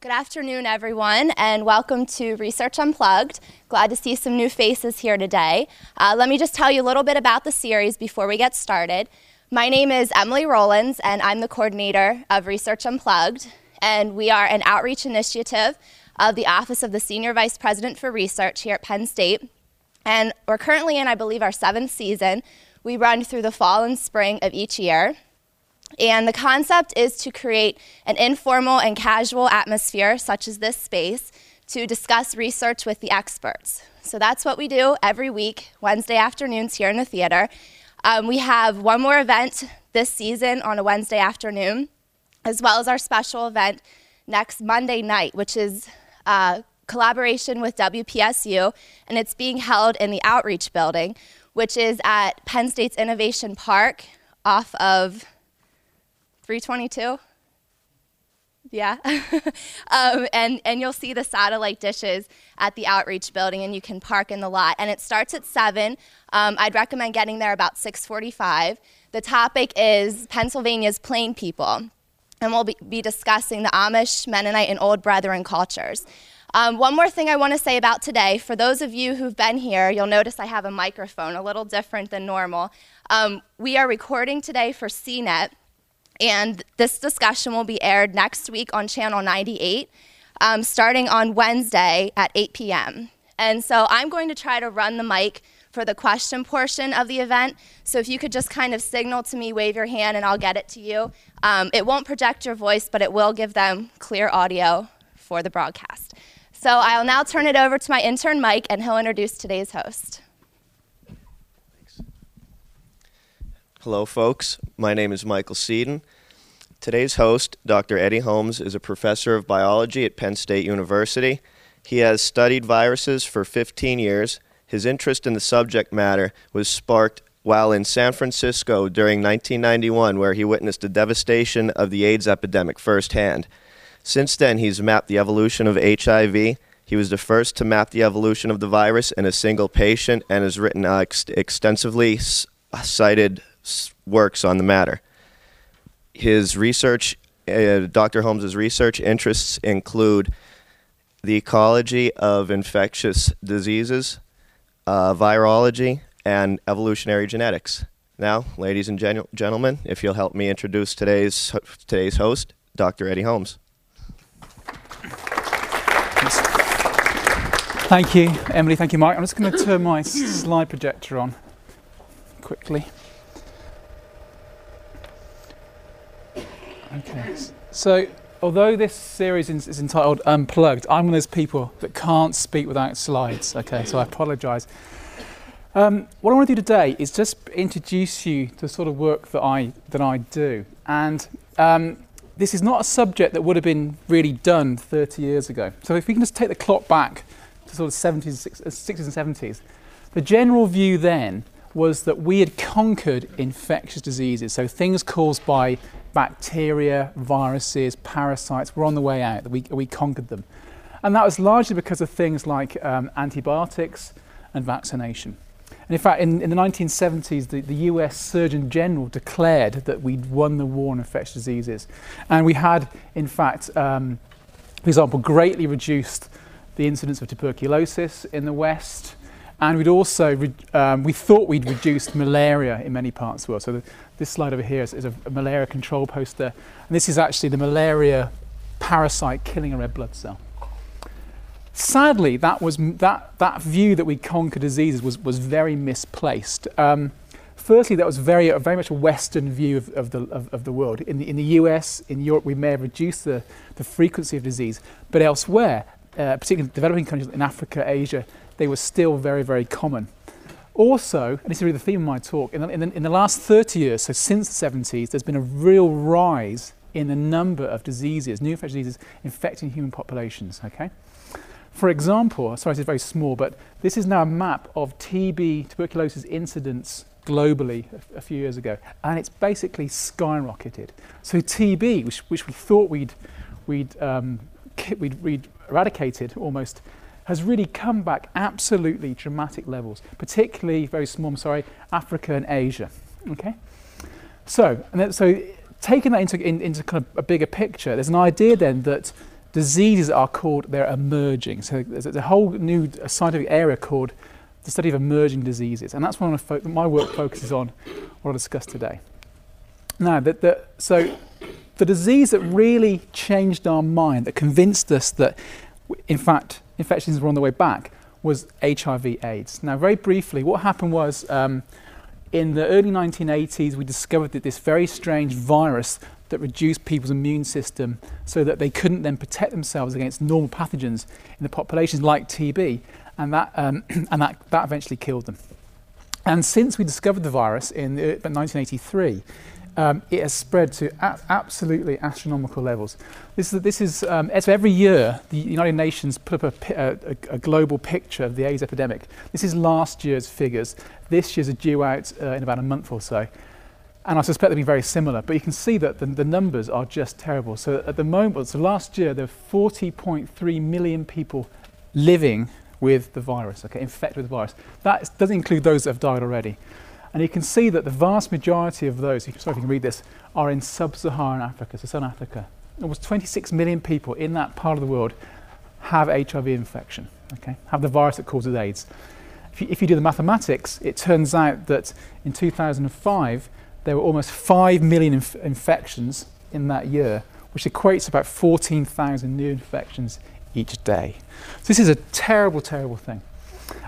Good afternoon, everyone, and welcome to Research Unplugged. Glad to see some new faces here today. Uh, let me just tell you a little bit about the series before we get started. My name is Emily Rollins, and I'm the coordinator of Research Unplugged, and we are an outreach initiative of the Office of the Senior Vice President for Research here at Penn State. And we're currently in, I believe, our seventh season. We run through the fall and spring of each year. And the concept is to create an informal and casual atmosphere, such as this space, to discuss research with the experts. So that's what we do every week, Wednesday afternoons here in the theater. Um, we have one more event this season on a Wednesday afternoon, as well as our special event next Monday night, which is a uh, collaboration with WPSU, and it's being held in the Outreach Building, which is at Penn State's Innovation Park off of 322? Yeah. um, and, and you'll see the satellite dishes at the outreach building and you can park in the lot. And it starts at 7. Um, I'd recommend getting there about 645. The topic is Pennsylvania's plain people. And we'll be, be discussing the Amish, Mennonite, and Old Brethren cultures. Um, one more thing I want to say about today. For those of you who've been here, you'll notice I have a microphone, a little different than normal. Um, we are recording today for CNET, and this discussion will be aired next week on Channel 98, um, starting on Wednesday at 8 p.m. And so I'm going to try to run the mic for the question portion of the event. So if you could just kind of signal to me, wave your hand, and I'll get it to you. Um, it won't project your voice, but it will give them clear audio for the broadcast. So I'll now turn it over to my intern, Mike, and he'll introduce today's host. Hello, folks. My name is Michael Seaton. Today's host, Dr. Eddie Holmes, is a professor of biology at Penn State University. He has studied viruses for 15 years. His interest in the subject matter was sparked while in San Francisco during 1991, where he witnessed the devastation of the AIDS epidemic firsthand. Since then, he's mapped the evolution of HIV. He was the first to map the evolution of the virus in a single patient and has written uh, ex- extensively cited works on the matter. His research, uh, Dr. Holmes's research interests include the ecology of infectious diseases, uh, virology, and evolutionary genetics. Now, ladies and gen- gentlemen, if you'll help me introduce today's today's host, Dr. Eddie Holmes. Thank you, Emily. Thank you, Mike. I'm just going to turn my slide projector on quickly. Okay. So, although this series is entitled Unplugged, I'm one of those people that can't speak without slides. Okay, so I apologise. Um, what I want to do today is just introduce you to the sort of work that I that I do, and um, this is not a subject that would have been really done 30 years ago. So if we can just take the clock back to sort of 70s, 60s, and 70s, the general view then was that we had conquered infectious diseases, so things caused by bacteria, viruses, parasites were on the way out, we, we conquered them. And that was largely because of things like um, antibiotics and vaccination. And in fact, in, in the 1970s, the, the, US Surgeon General declared that we'd won the war on infectious diseases. And we had, in fact, um, for example, greatly reduced the incidence of tuberculosis in the West. And we'd also, um, we thought we'd reduced malaria in many parts of the world. So the, this slide over here is, is a, a, malaria control poster. And this is actually the malaria parasite killing a red blood cell. Sadly, that, was, that, that view that we conquer diseases was, was very misplaced. Um, firstly, that was very, very much a Western view of, of, the, of, of, the world. In the, in the US, in Europe, we may have reduced the, the frequency of disease, but elsewhere, uh, particularly developing countries in Africa, Asia, they were still very, very common. Also, and this is really the theme of my talk, in the, in the, in the last 30 years, so since the 70s, there's been a real rise in the number of diseases, new infectious diseases, infecting human populations. Okay? For example, sorry, this is very small, but this is now a map of TB, tuberculosis incidence globally a, a few years ago, and it's basically skyrocketed. So TB, which, which we thought we'd, we'd, um, we'd, we'd eradicated almost, has really come back absolutely dramatic levels, particularly very small, I'm sorry, Africa and Asia. Okay? So, and then, so taking that into, in, into kind of a bigger picture, there's an idea then that diseases are called, they're emerging. So there's a whole new scientific area called the study of emerging diseases. And that's what fo- my work focuses on, what I'll discuss today. Now, the, the, so the disease that really changed our mind, that convinced us that, in fact, infections were on the way back, was HIV AIDS. Now, very briefly, what happened was um, in the early 1980s, we discovered that this very strange virus that reduced people's immune system so that they couldn't then protect themselves against normal pathogens in the populations like TB, and that, um, and that, that eventually killed them. And since we discovered the virus in the, 1983, um, it has spread to a- absolutely astronomical levels. This is, this is um, so every year the United Nations put up a, a, a, global picture of the AIDS epidemic. This is last year's figures. This year's are due out uh, in about a month or so. And I suspect they'll be very similar, but you can see that the, the numbers are just terrible. So at the moment, so last year there were 40.3 million people living with the virus, okay, infected with the virus. That doesn't include those that have died already. And you can see that the vast majority of those, sorry if you can read this, are in sub-Saharan Africa, so Southern Africa. Almost 26 million people in that part of the world have HIV infection, okay, have the virus that causes AIDS. If you, if you do the mathematics, it turns out that in 2005, there were almost 5 million inf- infections in that year, which equates to about 14,000 new infections each day. So this is a terrible, terrible thing.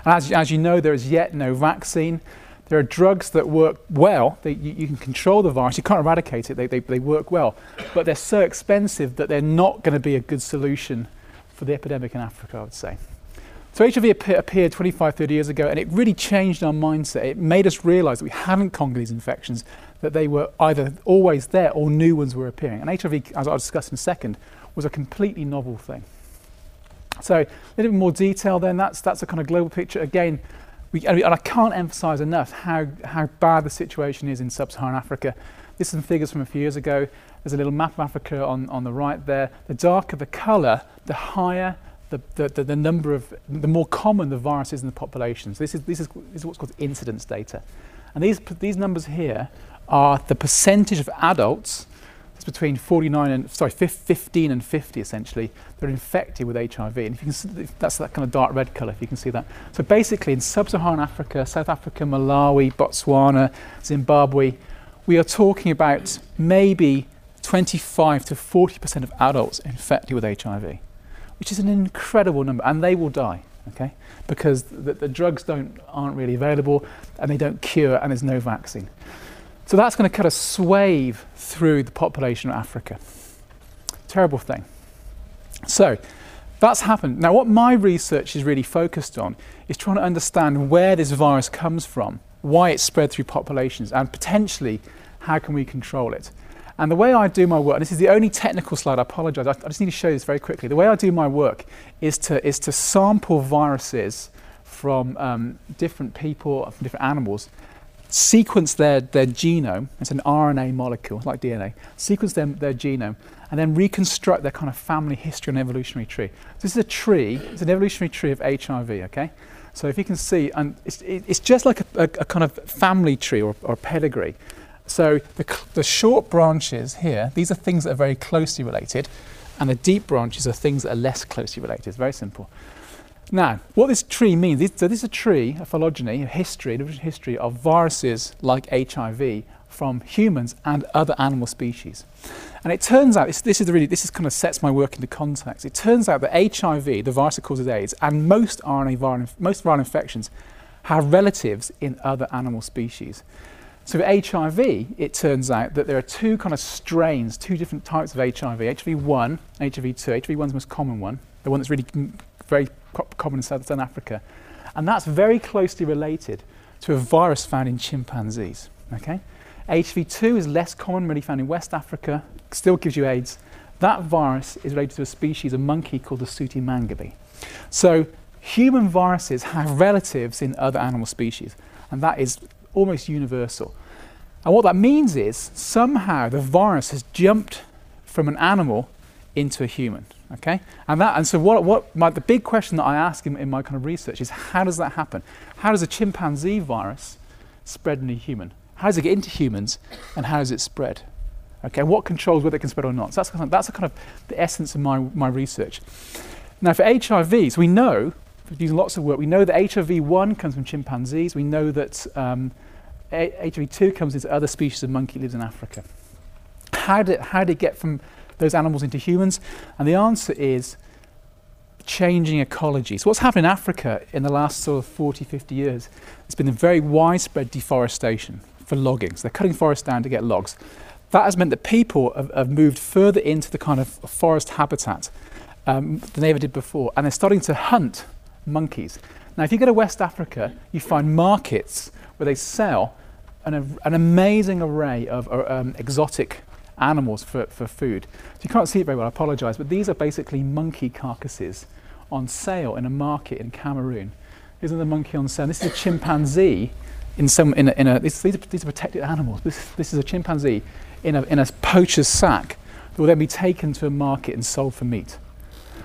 And as, as you know, there is yet no vaccine. There are drugs that work well. They, you, you, can control the virus. You can't eradicate it. They, they, they work well. But they're so expensive that they're not going to be a good solution for the epidemic in Africa, I would say. So HIV appeared 25, 30 years ago, and it really changed our mindset. It made us realize that we hadn't conquered these infections, that they were either always there or new ones were appearing. And HIV, as I'll discuss in a second, was a completely novel thing. So a little bit more detail then, that's, that's a kind of global picture. Again, we, and I can't emphasize enough how, how bad the situation is in sub-Saharan Africa. This is some figures from a few years ago. There's a little map of Africa on, on the right there. The darker the colour, the higher the, the, the, number of, the more common the virus is in the population. So this is, this is, this is what's called incidence data. And these, these numbers here are the percentage of adults it's between 49 and sorry 15 and 50 essentially. They're infected with HIV and if you can see that's that kind of dark red color if you can see that. So basically in sub-Saharan Africa South Africa Malawi Botswana Zimbabwe we are talking about maybe 25 to 40% of adults infected with HIV which is an incredible number. And they will die okay? Because the, the drugs don't aren't really available and they don't cure and there's no vaccine so that's going to cut a swathe through the population of Africa. Terrible thing. So that's happened. Now, what my research is really focused on is trying to understand where this virus comes from, why it's spread through populations, and potentially how can we control it. And the way I do my work, and this is the only technical slide, I apologize, I, I just need to show this very quickly. The way I do my work is to, is to sample viruses from um, different people, from different animals, sequence their, their genome, it's an RNA molecule, like DNA, sequence their, their genome, and then reconstruct their kind of family history and evolutionary tree. This is a tree, it's an evolutionary tree of HIV, okay? So if you can see, and it's, it's just like a, a, a kind of family tree or, or pedigree. So the, the short branches here, these are things that are very closely related, and the deep branches are things that are less closely related. It's very simple. Now, what this tree means, so this is a tree, a phylogeny, a history, a history of viruses like HIV from humans and other animal species. And it turns out, this, this, is really, this is kind of sets my work into context. It turns out that HIV, the virus that causes AIDS, and most RNA viral, most viral infections have relatives in other animal species. So for HIV, it turns out that there are two kind of strains, two different types of HIV, HIV1 and HIV2. HIV1 is the most common one, the one that's really very common in Southern Africa. And that's very closely related to a virus found in chimpanzees. Okay? HV2 is less common, really found in West Africa, still gives you AIDS. That virus is related to a species of monkey called the sooty mangabe. So human viruses have relatives in other animal species, and that is almost universal. And what that means is somehow the virus has jumped from an animal into a human. Okay? And, that, and so what, what my, the big question that I ask in, in my kind of research is how does that happen? How does a chimpanzee virus spread in a human? How does it get into humans and how does it spread? Okay, what controls whether it can spread or not? So that's kind of, that's kind of the essence of my, my research. Now, for HIV, so we know, using lots of work, we know that HIV1 comes from chimpanzees. We know that um, HIV2 comes into other species of monkey lives in Africa. How did, how did it get from those animals into humans? And the answer is changing ecology. So, what's happened in Africa in the last sort of 40, 50 years? It's been a very widespread deforestation for logging. So, they're cutting forests down to get logs. That has meant that people have, have moved further into the kind of forest habitat um, than they ever did before, and they're starting to hunt monkeys. Now, if you go to West Africa, you find markets where they sell an, an amazing array of uh, um, exotic animals for, for food. So you can't see it very well, I apologise, but these are basically monkey carcasses on sale in a market in Cameroon. Isn't the monkey on sale? This is a chimpanzee in some in a, in a this, these, are, these are protected animals. This, this is a chimpanzee in a, in a poacher's sack that will then be taken to a market and sold for meat.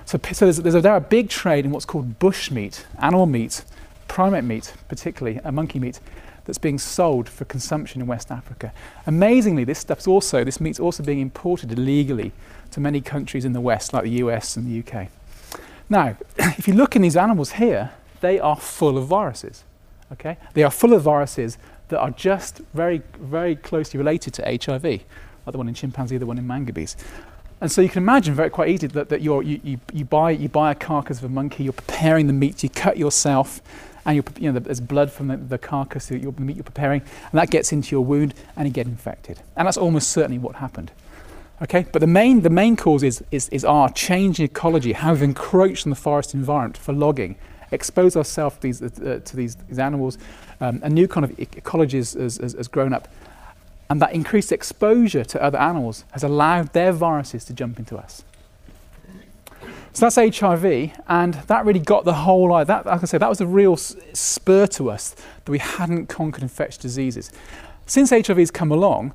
So, so there's, there's a, there a big trade in what's called bush meat, animal meat, primate meat, particularly, a monkey meat, that's being sold for consumption in West Africa. Amazingly, this stuff's also, this meat's also being imported illegally to many countries in the West, like the US and the UK. Now, if you look in these animals here, they are full of viruses. Okay? They are full of viruses that are just very, very closely related to HIV, like the one in chimpanzee, the one in mangabes. And so you can imagine very quite easily that, that you you, you, buy, you buy a carcass of a monkey, you're preparing the meat, you cut yourself, and you you know, there's blood from the, the carcass, the meat you're preparing, and that gets into your wound and you get infected. And that's almost certainly what happened. Okay, but the main, the main cause is, is, is our change in ecology, how we've encroached on the forest environment for logging, exposed ourselves to these, uh, to these, these animals, um, a new kind of ecology has, has, has grown up. And that increased exposure to other animals has allowed their viruses to jump into us. So that's HIV, and that really got the whole, like that, like I say, that was a real spur to us that we hadn't conquered infectious diseases. Since HIV has come along,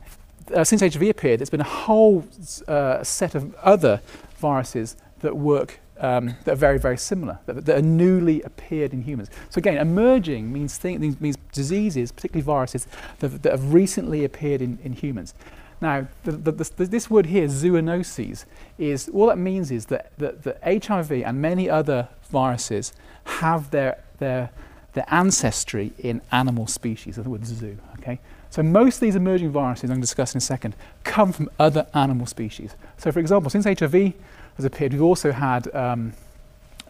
uh, since HIV appeared, there's been a whole uh, set of other viruses that work um, that are very, very similar, that, that, are newly appeared in humans. So again, emerging means, means diseases, particularly viruses, that, that, have recently appeared in, in humans. Now, the, the, this word here, zoonoses, is all that means is that, that, that HIV and many other viruses have their, their, their ancestry in animal species, the word zoo. Okay? So most of these emerging viruses, I'm going to discuss in a second, come from other animal species. So for example, since HIV has appeared, we've also had um,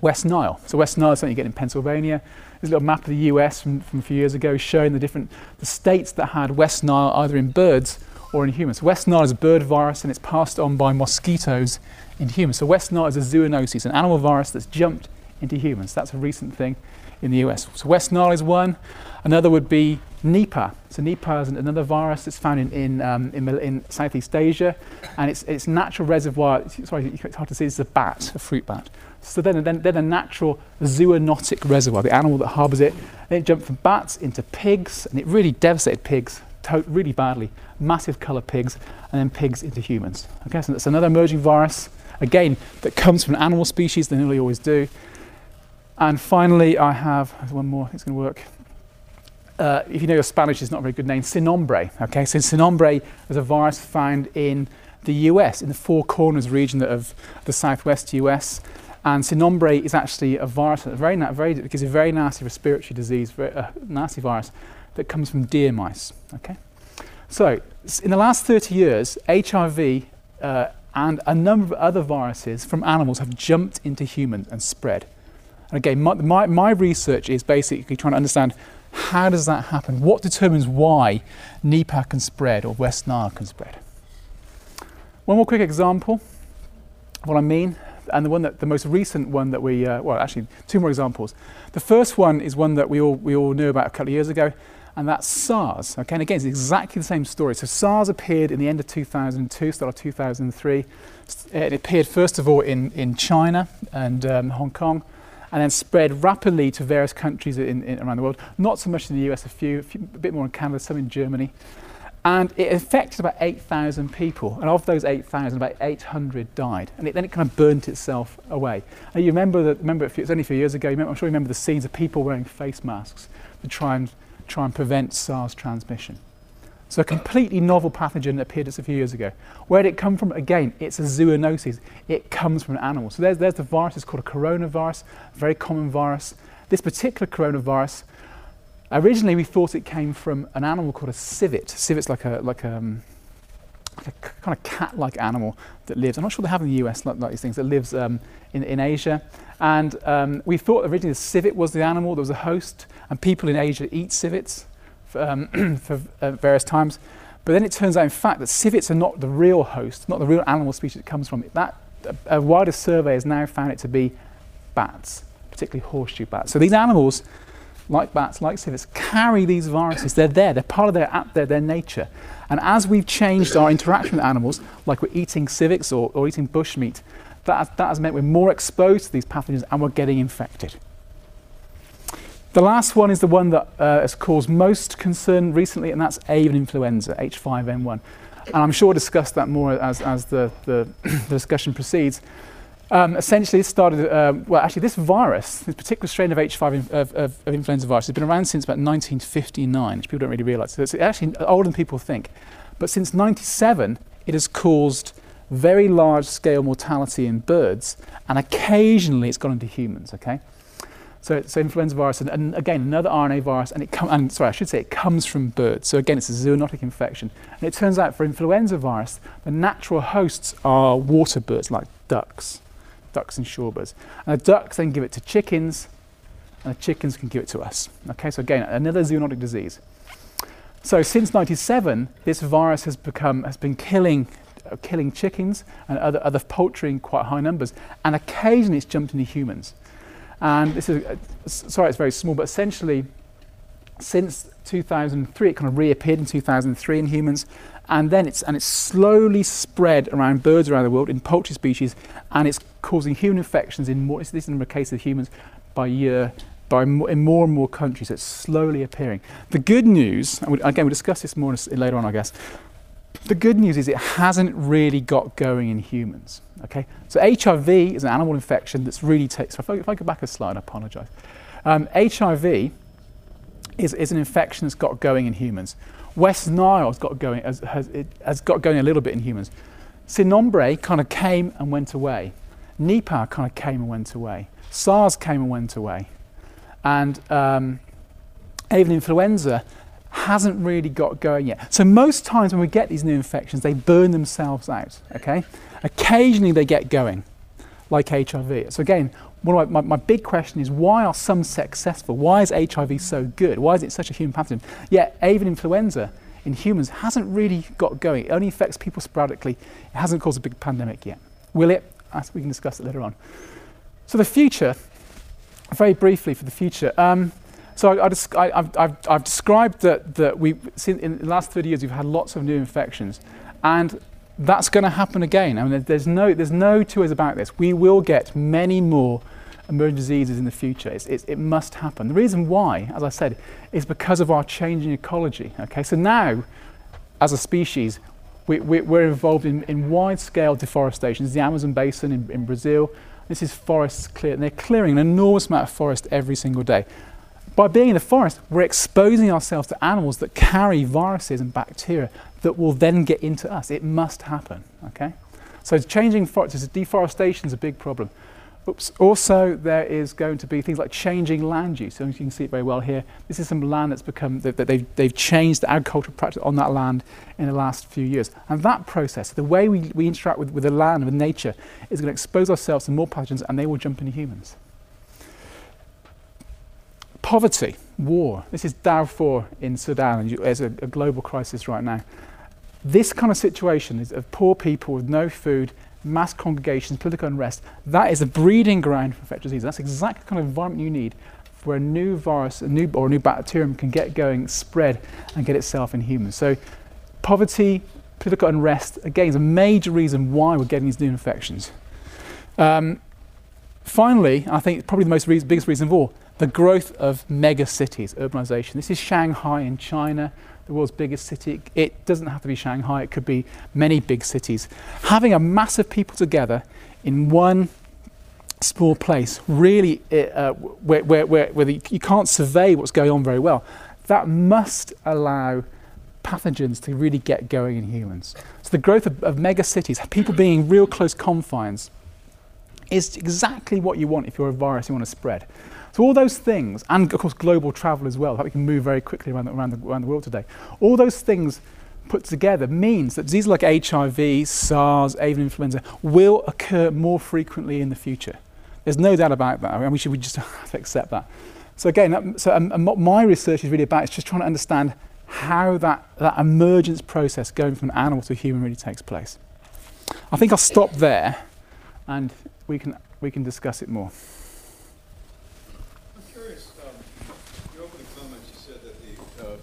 West Nile. So West Nile is something you get in Pennsylvania. There's a little map of the US from, from a few years ago showing the different the states that had West Nile either in birds or in humans. West Nile is a bird virus and it's passed on by mosquitoes in humans. So West Nile is a zoonosis, an animal virus that's jumped into humans. That's a recent thing in the US. So West Nile is one. Another would be Nipah. So Nipah is another virus that's found in, in, um, in, in, Southeast Asia, and its, its natural reservoir, sorry, it's hard to see, it's a bat, a fruit bat. So then, then, then a natural zoonotic reservoir, the animal that harbours it, and it jumped from bats into pigs, and it really devastated pigs to- really badly. Massive colour pigs, and then pigs into humans. Okay, so that's another emerging virus, again, that comes from an animal species, they nearly always do. And finally, I have one more, it's going to work. Uh, if you know your Spanish, it's not a very good name, Sin nombre. Okay, so Sin nombre is a virus found in the US, in the Four Corners region of the southwest US. And Sin nombre is actually a virus, a very, very, because a very nasty respiratory disease, very, uh, nasty virus that comes from deer mice. Okay, so in the last 30 years, HIV uh, and a number of other viruses from animals have jumped into humans and spread. And again, my, my, my research is basically trying to understand how does that happen? What determines why Nipah can spread or West Nile can spread? One more quick example of what I mean, and the one that the most recent one that we, uh, well, actually, two more examples. The first one is one that we all, we all knew about a couple of years ago, and that's SARS. Okay, and again, it's exactly the same story. So SARS appeared in the end of 2002, start of 2003. It appeared first of all in, in China and um, Hong Kong and then spread rapidly to various countries in, in, around the world. Not so much in the US, a few, a, few, a bit more in Canada, some in Germany. And it affected about 8,000 people. And of those 8,000, about 800 died. And it, then it kind of burnt itself away. And you remember that, remember it was only a few years ago, remember, I'm sure you remember the scenes of people wearing face masks to try and, try and prevent SARS transmission. So a completely novel pathogen appeared just a few years ago. Where did it come from? Again, it's a zoonosis. It comes from an animal. So there's, there's the virus. It's called a coronavirus, a very common virus. This particular coronavirus, originally we thought it came from an animal called a civet. Civet's like a, like a, um, a kind of cat-like animal that lives. I'm not sure they have in the US like, like these things. That lives um, in, in Asia, and um, we thought originally the civet was the animal that was a host, and people in Asia eat civets for, um, for uh, various times. But then it turns out, in fact, that civets are not the real host, not the real animal species it comes from. That a, a wider survey has now found it to be bats, particularly horseshoe bats. So these animals, like bats, like civets, carry these viruses. They're there. They're part of their, their, their nature. And as we've changed our interaction with animals, like we're eating civets or, or eating bushmeat, that, that has meant we're more exposed to these pathogens and we're getting infected. The last one is the one that uh, has caused most concern recently, and that's avian influenza, H5N1. And I'm sure we'll discuss that more as, as the, the, the discussion proceeds. Um, essentially, it started, uh, well, actually, this virus, this particular strain of H5 of, of, of, influenza virus, has been around since about 1959, which people don't really realize. So it's actually older than people think. But since 97, it has caused very large scale mortality in birds, and occasionally it's gone into humans, okay? So it's influenza virus, and, and, again, another RNA virus, and it and sorry, I should say it comes from birds. So again, it's a zoonotic infection. And it turns out for influenza virus, the natural hosts are water birds like ducks, ducks and shorebirds. And the ducks then give it to chickens, and the chickens can give it to us. Okay, so again, another zoonotic disease. So since 97, this virus has become has been killing uh, killing chickens and other, other poultry in quite high numbers, and occasionally it's jumped into humans. And this is, uh, sorry, it's very small, but essentially, since 2003, it kind of reappeared in 2003 in humans, and then it's and it's slowly spread around birds around the world in poultry species, and it's causing human infections in more. This is in the case of humans by year. By more, in more and more countries, it's slowly appearing. The good news, and again, we'll discuss this more later on, I guess. The good news is it hasn't really got going in humans. Okay, so HIV is an animal infection that's really takes. So if I, if I go back a slide, I apologise. Um, HIV is, is an infection that's got going in humans. West Nile has got going has, has, has got going a little bit in humans. Sinombre kind of came and went away. Nipah kind of came and went away. SARS came and went away. And um, avian influenza hasn't really got going yet. So most times when we get these new infections, they burn themselves out, okay? Occasionally they get going, like HIV. So again, one of my, my, my, big question is why are some successful? Why is HIV so good? Why is it such a human pathogen? Yet avian influenza in humans hasn't really got going. It only affects people sporadically. It hasn't caused a big pandemic yet. Will it? We can discuss it later on. So the future, very briefly for the future. Um, so I, have described that, that we, in the last 30 years, we've had lots of new infections. And that's going to happen again. I mean, there's no, there's no two ways about this. We will get many more emerging diseases in the future. It's, it's, it must happen. The reason why, as I said, is because of our changing ecology. Okay, so now, as a species, we, we, we're involved in, in wide-scale deforestation. the Amazon basin in, in Brazil. This is forests clear, they're clearing an enormous amount of forest every single day by being in the forest, we're exposing ourselves to animals that carry viruses and bacteria that will then get into us. It must happen, okay? So changing forests, deforestation is a big problem. Oops. Also, there is going to be things like changing land use. So you can see it very well here. This is some land that's become, that they've, they've changed the agricultural practice on that land in the last few years. And that process, the way we, we interact with, with the land, with nature, is going to expose ourselves to more pathogens and they will jump into humans. Poverty, war. This is Darfur in Sudan. There's a, a global crisis right now. This kind of situation is of poor people with no food, mass congregations, political unrest. That is a breeding ground for infectious disease. That's exactly the kind of environment you need where a new virus a new, or a new bacterium can get going, spread, and get itself in humans. So, poverty, political unrest, again, is a major reason why we're getting these new infections. Um, finally, I think probably the most re- biggest reason of all, the growth of mega cities, urbanization. This is Shanghai in China, the world's biggest city. It doesn't have to be Shanghai, it could be many big cities. Having a mass of people together in one small place, really, uh, where, where, where, where the, you can't survey what's going on very well, that must allow pathogens to really get going in humans. So the growth of, of mega cities, people being in real close confines, is exactly what you want if you're a virus you want to spread. So all those things, and of course global travel as well, that we can move very quickly around the, around the, around the world today, all those things put together means that diseases like HIV, SARS, avian influenza will occur more frequently in the future. There's no doubt about that, and we should we just have to accept that. So again, that, so um, what my research is really about is just trying to understand how that, that emergence process going from an animal to human really takes place. I think I'll stop there, and we can we can discuss it more. I'm curious. Um, your opening comments, you said that the. Uh,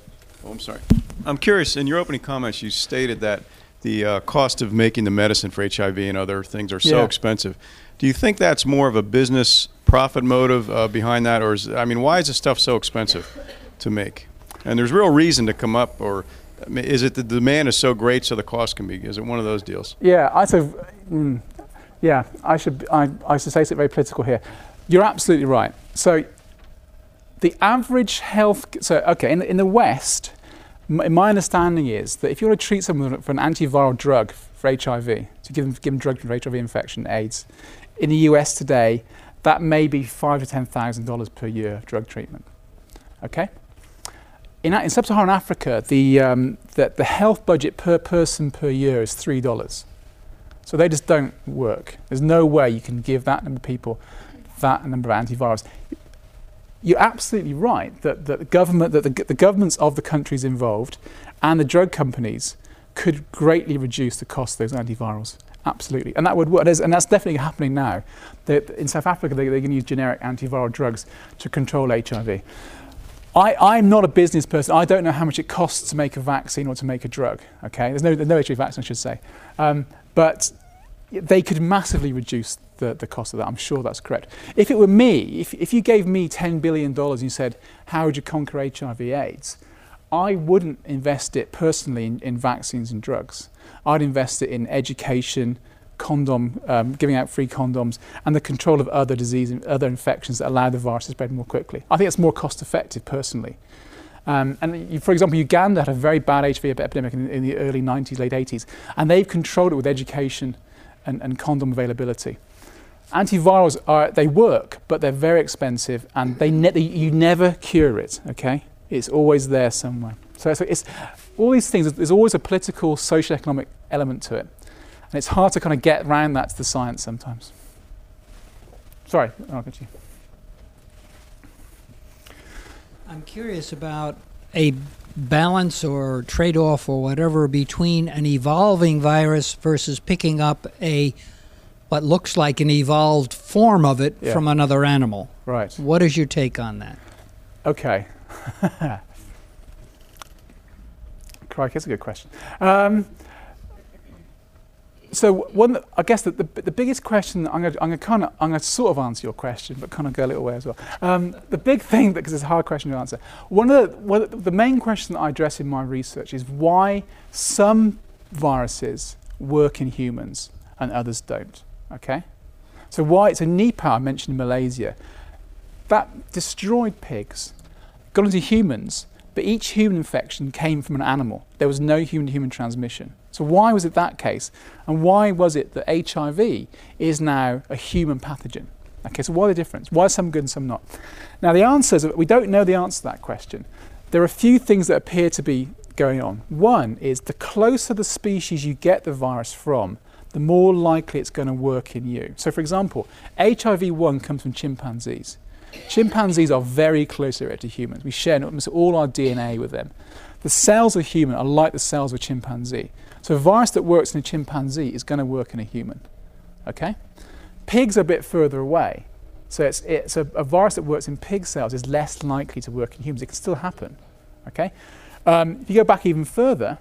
oh, I'm sorry. I'm curious. In your opening comments, you stated that the uh, cost of making the medicine for HIV and other things are so Yeah. expensive. Do you think that's more of a business profit motive uh, behind that, or is I mean, why is this stuff so expensive to make? And there's real reason to come up, or I mean, is it the demand is so great so the cost can be? Is it one of those deals? Yeah, I so, mm, yeah, I should I, I should say something very political here. You're absolutely right. So, the average health so okay in the, in the West, my understanding is that if you want to treat someone for an antiviral drug for HIV, to give them give them drug for HIV infection, AIDS, in the US today, that may be five to ten thousand dollars per year of drug treatment. Okay. In, in sub-Saharan Africa, the, um, the, the health budget per person per year is three dollars. So they just don't work. There's no way you can give that number of people that number of antivirals. You're absolutely right that, that the government, that the, the governments of the countries involved and the drug companies could greatly reduce the cost of those antivirals. Absolutely, and that would work, and that's definitely happening now. They, in South Africa, they, they can use generic antiviral drugs to control HIV. I, I'm not a business person. I don't know how much it costs to make a vaccine or to make a drug. Okay, there's no, no HIV vaccine, I should say. Um, but they could massively reduce the, the cost of that. I'm sure that's correct. If it were me, if, if you gave me $10 billion and you said, how would you conquer HIV AIDS? I wouldn't invest it personally in, in vaccines and drugs. I'd invest it in education, condom, um, giving out free condoms, and the control of other diseases, other infections that allow the virus to spread more quickly. I think it's more cost effective personally. Um, and you, for example, Uganda had a very bad HIV epidemic in, in the early 90s, late 80s, and they've controlled it with education and, and condom availability. Antivirals are they work, but they're very expensive, and they, ne- you never cure it. Okay, it's always there somewhere. So it's, it's all these things. There's always a political, social, economic element to it, and it's hard to kind of get around that to the science sometimes. Sorry, I'll get you. I'm curious about a balance or trade off or whatever between an evolving virus versus picking up a what looks like an evolved form of it Yeah. from another animal. Right. What is your take on that? Okay. Crikey, that's a good question. Um, so one, I guess that the, the biggest question I'm going to I'm going to kind of I'm going to sort of answer your question, but kind of go a little way as well. Um, the big thing, because it's a hard question to answer. One of the, one of the main question that I address in my research is why some viruses work in humans and others don't. Okay. So why? So Nipah I mentioned in Malaysia, that destroyed pigs, got into humans, but each human infection came from an animal. There was no human-to-human transmission. So why was it that case? And why was it that HIV is now a human pathogen? Okay, so why the difference? Why are some good and some not? Now the answer is we don't know the answer to that question. There are a few things that appear to be going on. One is the closer the species you get the virus from, the more likely it's going to work in you. So, for example, HIV 1 comes from chimpanzees. Chimpanzees are very closely related to humans. We share almost all our DNA with them. The cells of a human are like the cells of a chimpanzee. So, a virus that works in a chimpanzee is going to work in a human. Okay? Pigs are a bit further away. So, it's, it's a, a virus that works in pig cells is less likely to work in humans. It can still happen. Okay? Um, if you go back even further,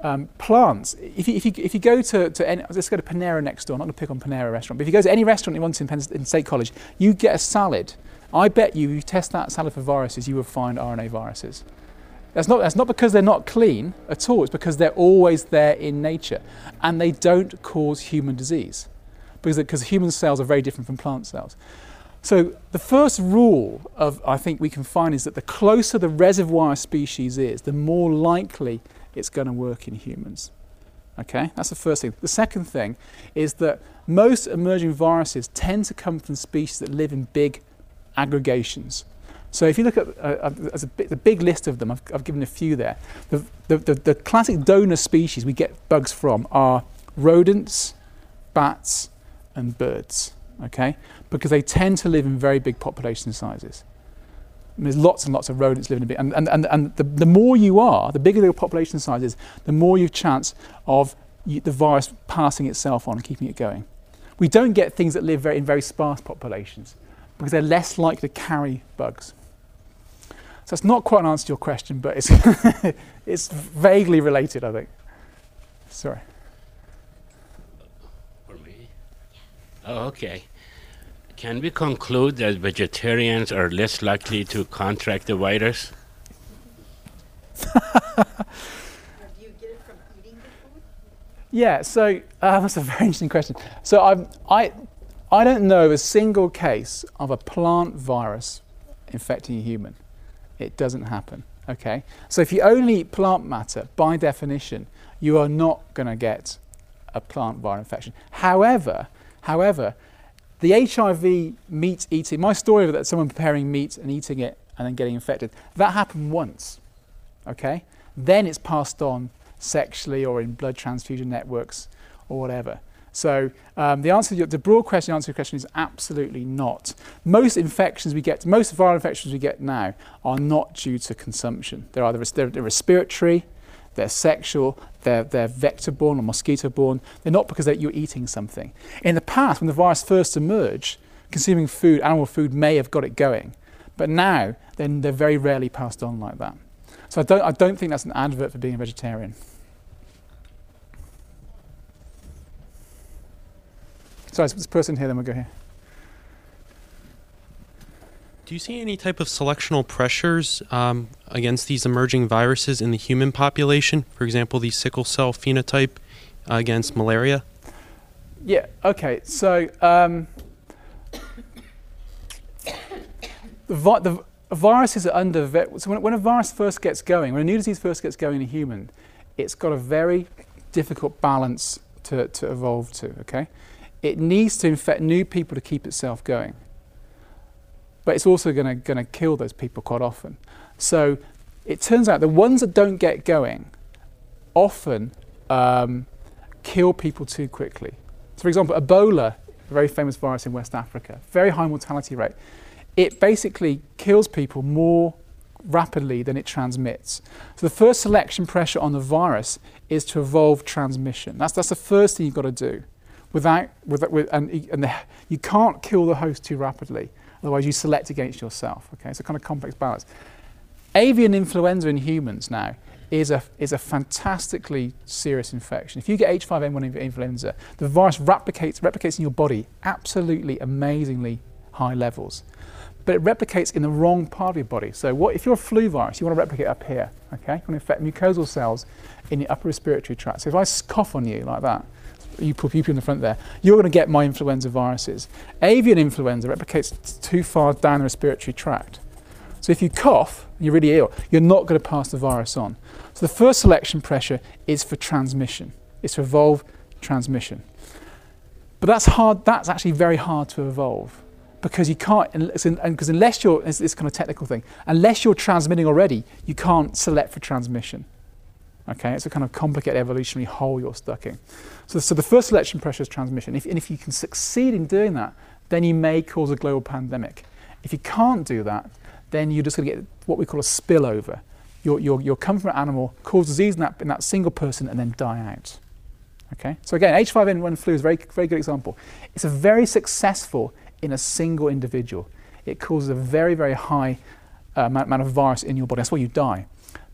um, plants. If you, if, you, if you go to, to any, let's go to Panera next door. I'm not going to pick on Panera restaurant, but if you go to any restaurant you want in, Penn, in State College, you get a salad. I bet you, you test that salad for viruses, you will find RNA viruses. That's not, that's not because they're not clean at all. It's because they're always there in nature, and they don't cause human disease, because because human cells are very different from plant cells. So the first rule of I think we can find is that the closer the reservoir species is, the more likely it's going to work in humans. Okay, that's the first thing. The second thing is that most emerging viruses tend to come from species that live in big aggregations. So if you look at uh, as a bit, the big list of them, I've, I've given a few there. The, the, the, the classic donor species we get bugs from are rodents, bats, and birds. Okay, because they tend to live in very big population sizes. And there's lots and lots of rodents living in big, and, and, and, and the, the more you are, the bigger the population size is, the more you've chance of the virus passing itself on and keeping it going. We don't get things that live very, in very sparse populations because they're less likely to carry bugs. So it's not quite an answer to your question, but it's, it's vaguely related, I think. Sorry. For me? Oh, okay. Can we conclude that vegetarians are less likely to contract the virus? Yeah, so uh, that's a very interesting question. So I'm, I, I don't know of a single case of a plant virus infecting a human. It doesn't happen. Okay, so if you only eat plant matter, by definition, you are not going to get a plant viral infection. However, however, the HIV meat eating, my story of that someone preparing meat and eating it and then getting infected, that happened once. Okay, then it's passed on sexually or in blood transfusion networks or whatever. So um, the answer, to the broad question, answer to your question is absolutely not. Most infections we get, most viral infections we get now are not due to consumption. They're either they're, they're respiratory, they're sexual, they're, they're vector-borne or mosquito-borne. They're not because you're eating something. In the past, when the virus first emerged, consuming food, animal food, may have got it going. But now, then they're very rarely passed on like that. So I don't, I don't think that's an advert for being a vegetarian. Sorry, this person here, then we'll go here. Do you see any type of selectional pressures um, against these emerging viruses in the human population? For example, the sickle cell phenotype uh, against malaria? Yeah, okay. So um, the, vi- the viruses are under. So when, when a virus first gets going, when a new disease first gets going in a human, it's got a very difficult balance to, to evolve to, okay? It needs to infect new people to keep itself going but it's also going to kill those people quite often. So it turns out the ones that don't get going often um, kill people too quickly. So, for example, Ebola, a very famous virus in West Africa, very high mortality rate. It basically kills people more rapidly than it transmits. So the first selection pressure on the virus is to evolve transmission. That's, that's the first thing you've got to do. Without, with, and, and the, you can't kill the host too rapidly. Otherwise, you select against yourself. Okay, it's a kind of complex balance. Avian influenza in humans now is a, is a fantastically serious infection. If you get H5N1 influenza, the virus replicates, replicates in your body absolutely amazingly high levels. But it replicates in the wrong part of your body. So what, if you're a flu virus, you want to replicate up here, okay? You want to infect mucosal cells in your upper respiratory tract. So if I cough on you like that, you put people in the front there, you're going to get my influenza viruses. Avian influenza replicates too far down the respiratory tract. So if you cough, you're really ill, you're not going to pass the virus on. So the first selection pressure is for transmission. It's to evolve transmission. But that's hard, that's actually very hard to evolve because you can't, because unless you're, it's this kind of technical thing, unless you're transmitting already, you can't select for transmission. Okay, it's a kind of complicated evolutionary hole you're stuck in. So, so the first selection pressure is transmission. If, and if you can succeed in doing that, then you may cause a global pandemic. If you can't do that, then you're just going to get what we call a spillover. You'll come from an animal, cause disease in that, in that single person, and then die out. Okay? So again, H5N1 flu is a very, very good example. It's a very successful in a single individual. It causes a very, very high uh, amount of virus in your body. That's why you die.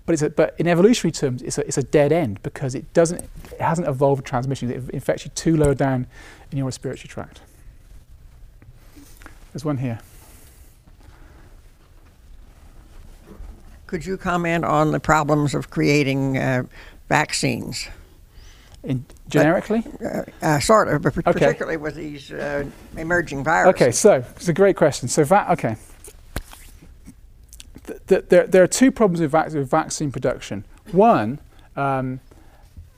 But, it's a, but in evolutionary terms, it's a, it's a dead end because it, doesn't, it hasn't evolved transmission. It infects you too low down in your respiratory tract. There's one here. Could you comment on the problems of creating uh, vaccines? In, generically? Uh, uh, sort of, but okay. particularly with these uh, emerging viruses. Okay, so it's a great question. So, va- okay, th- th- there, there are two problems with, vac- with vaccine production. One, um,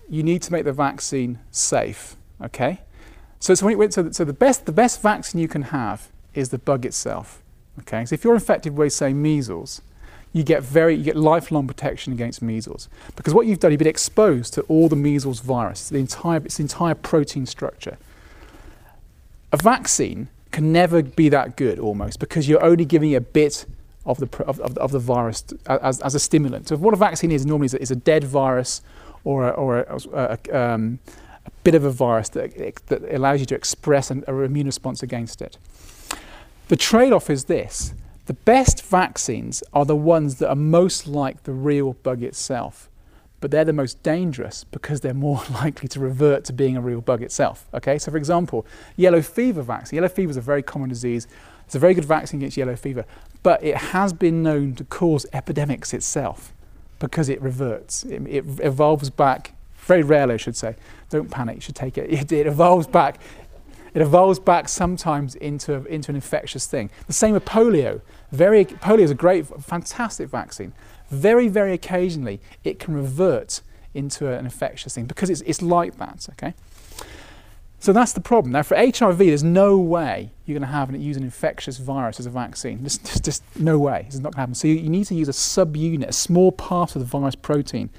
you need to make the vaccine safe. Okay, so so, when, so, so the best the best vaccine you can have is the bug itself. Okay, so if you're infected with say measles, you get very you get lifelong protection against measles because what you've done you've been exposed to all the measles virus, the entire its entire protein structure. A vaccine can never be that good almost because you're only giving a bit of the, of, of, the virus as, as a stimulant. So what a vaccine is normally is a, is a dead virus or, a, or a, a, um, a, bit of a virus that, that allows you to express an immune response against it. The trade-off is this. The best vaccines are the ones that are most like the real bug itself, but they're the most dangerous because they're more likely to revert to being a real bug itself. Okay, so for example, yellow fever vaccine. Yellow fever is a very common disease. It's a very good vaccine against yellow fever, but it has been known to cause epidemics itself because it reverts. It, it evolves back, very rarely, I should say. Don't panic, you should take it. It, it evolves back. It evolves back sometimes into, into an infectious thing. The same with polio. Very, polio is a great, fantastic vaccine. Very, very occasionally, it can revert into an infectious thing because it's, it's like that, okay? So that's the problem. Now, for HIV, there's no way you're going to have an, use an infectious virus as a vaccine. There's just, just no way. This is not going to happen. So you, you, need to use a subunit, a small part of the virus protein,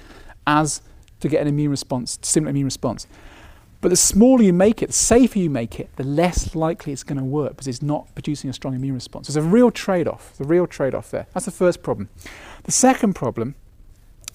as to get an immune response, similar immune response. But the smaller you make it, the safer you make it, the less likely it's going to work because it's not producing a strong immune response. There's a real trade-off. There's a real trade-off there. That's the first problem. The second problem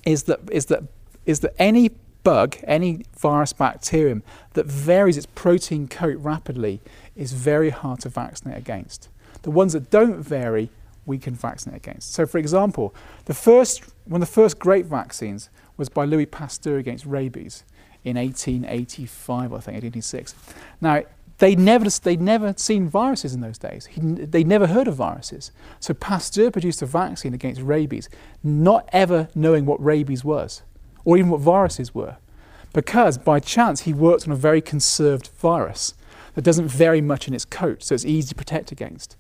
is that is that is that any bug, any virus bacterium that varies its protein coat rapidly is very hard to vaccinate against. The ones that don't vary, we can vaccinate against. So, for example, the first, one of the first great vaccines was by Louis Pasteur against rabies in 1885, I think, 1886. Now, they never, they'd never seen viruses in those days. He, they'd never heard of viruses. So Pasteur produced a vaccine against rabies, not ever knowing what rabies was or even what viruses were. Because by chance he worked on a very conserved virus that doesn't vary much in its coat, so it's easy to protect against.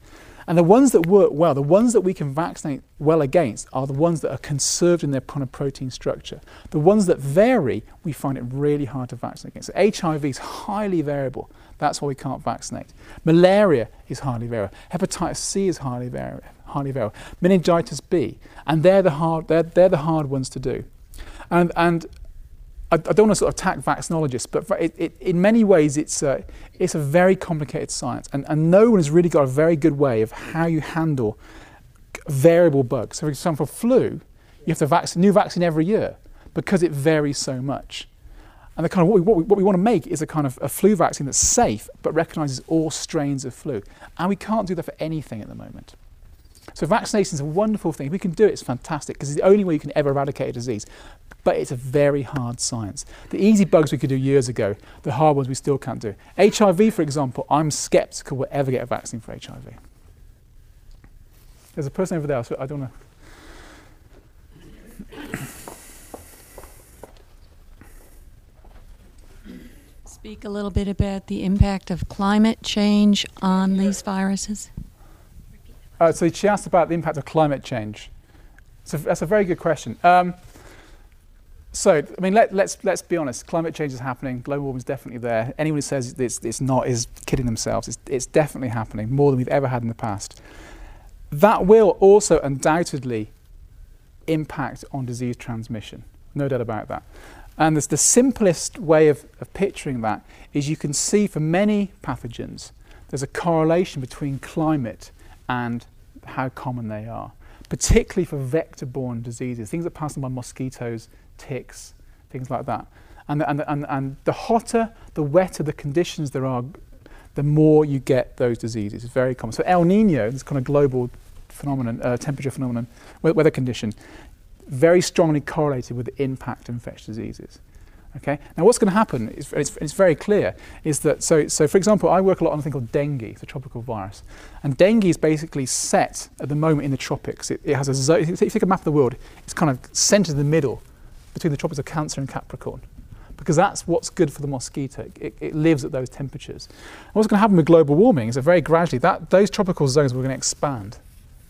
And the ones that work well, the ones that we can vaccinate well against, are the ones that are conserved in their protein structure. The ones that vary, we find it really hard to vaccinate against. So HIV is highly variable. That's why we can't vaccinate. Malaria is highly variable. Hepatitis C is highly variable. Highly variable. Meningitis B, and they're the hard, they're, they're the hard ones to do. And, and I, I don't want to sort of attack vaccinologists, but it, it, in many ways it's a, it's a very complicated science. And, and no one has really got a very good way of how you handle variable bugs. So, for example, flu, you have to vaccine, new vaccine every year because it varies so much. And the kind of what we, what we, what we want to make is a kind of a flu vaccine that's safe but recognizes all strains of flu. And we can't do that for anything at the moment. So vaccination is a wonderful thing. If we can do it, it's fantastic because it's the only way you can ever eradicate a disease but it's a very hard science. The easy bugs we could do years ago, the hard ones we still can't do. HIV, for example, I'm skeptical we'll ever get a vaccine for HIV. There's a person over there, so I don't know. Speak a little bit about the impact of climate change on these viruses. Uh, so she asked about the impact of climate change. So that's a very good question. Um, so, I mean, let, let's, let's be honest. Climate change is happening. Global warming is definitely there. Anyone who says it's, it's not is kidding themselves. It's, it's definitely happening more than we've ever had in the past. That will also undoubtedly impact on disease transmission. No doubt about that. And the simplest way of, of picturing that is you can see for many pathogens, there's a correlation between climate and how common they are, particularly for vector borne diseases, things that pass on by mosquitoes, ticks, things like that. And, and, and, and the hotter, the wetter the conditions there are, the more you get those diseases. It's very common. So El Nino, this kind of global phenomenon, uh, temperature phenomenon, weather condition, very strongly correlated with the impact of infectious diseases. Okay. Now, what's going to happen is it's, it's, very clear is that so so for example, I work a lot on a thing called dengue, a tropical virus, and dengue is basically set at the moment in the tropics. It, it has a zone. If you take a map of the world, it's kind of centered in the middle between the tropics of Cancer and Capricorn because that's what's good for the mosquito. It, it lives at those temperatures. And what's going to happen with global warming is that very gradually that those tropical zones are going to expand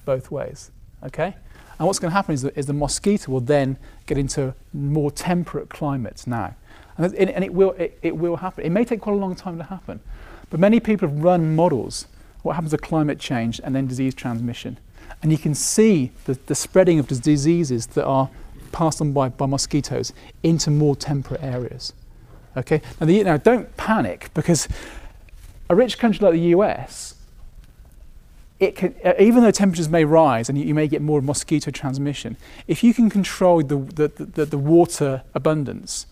both ways. Okay, And what's going to happen is, that, is the mosquito will then get into more temperate climates now. And, it, and it, will, it, it will happen. It may take quite a long time to happen. But many people have run models what happens to climate change and then disease transmission. And you can see the, the spreading of diseases that are passed on by, by mosquitoes into more temperate areas. Okay? Now, the, now, don't panic because a rich country like the US, it can, uh, even though temperatures may rise and you, you, may get more mosquito transmission, if you can control the, the, the, the water abundance,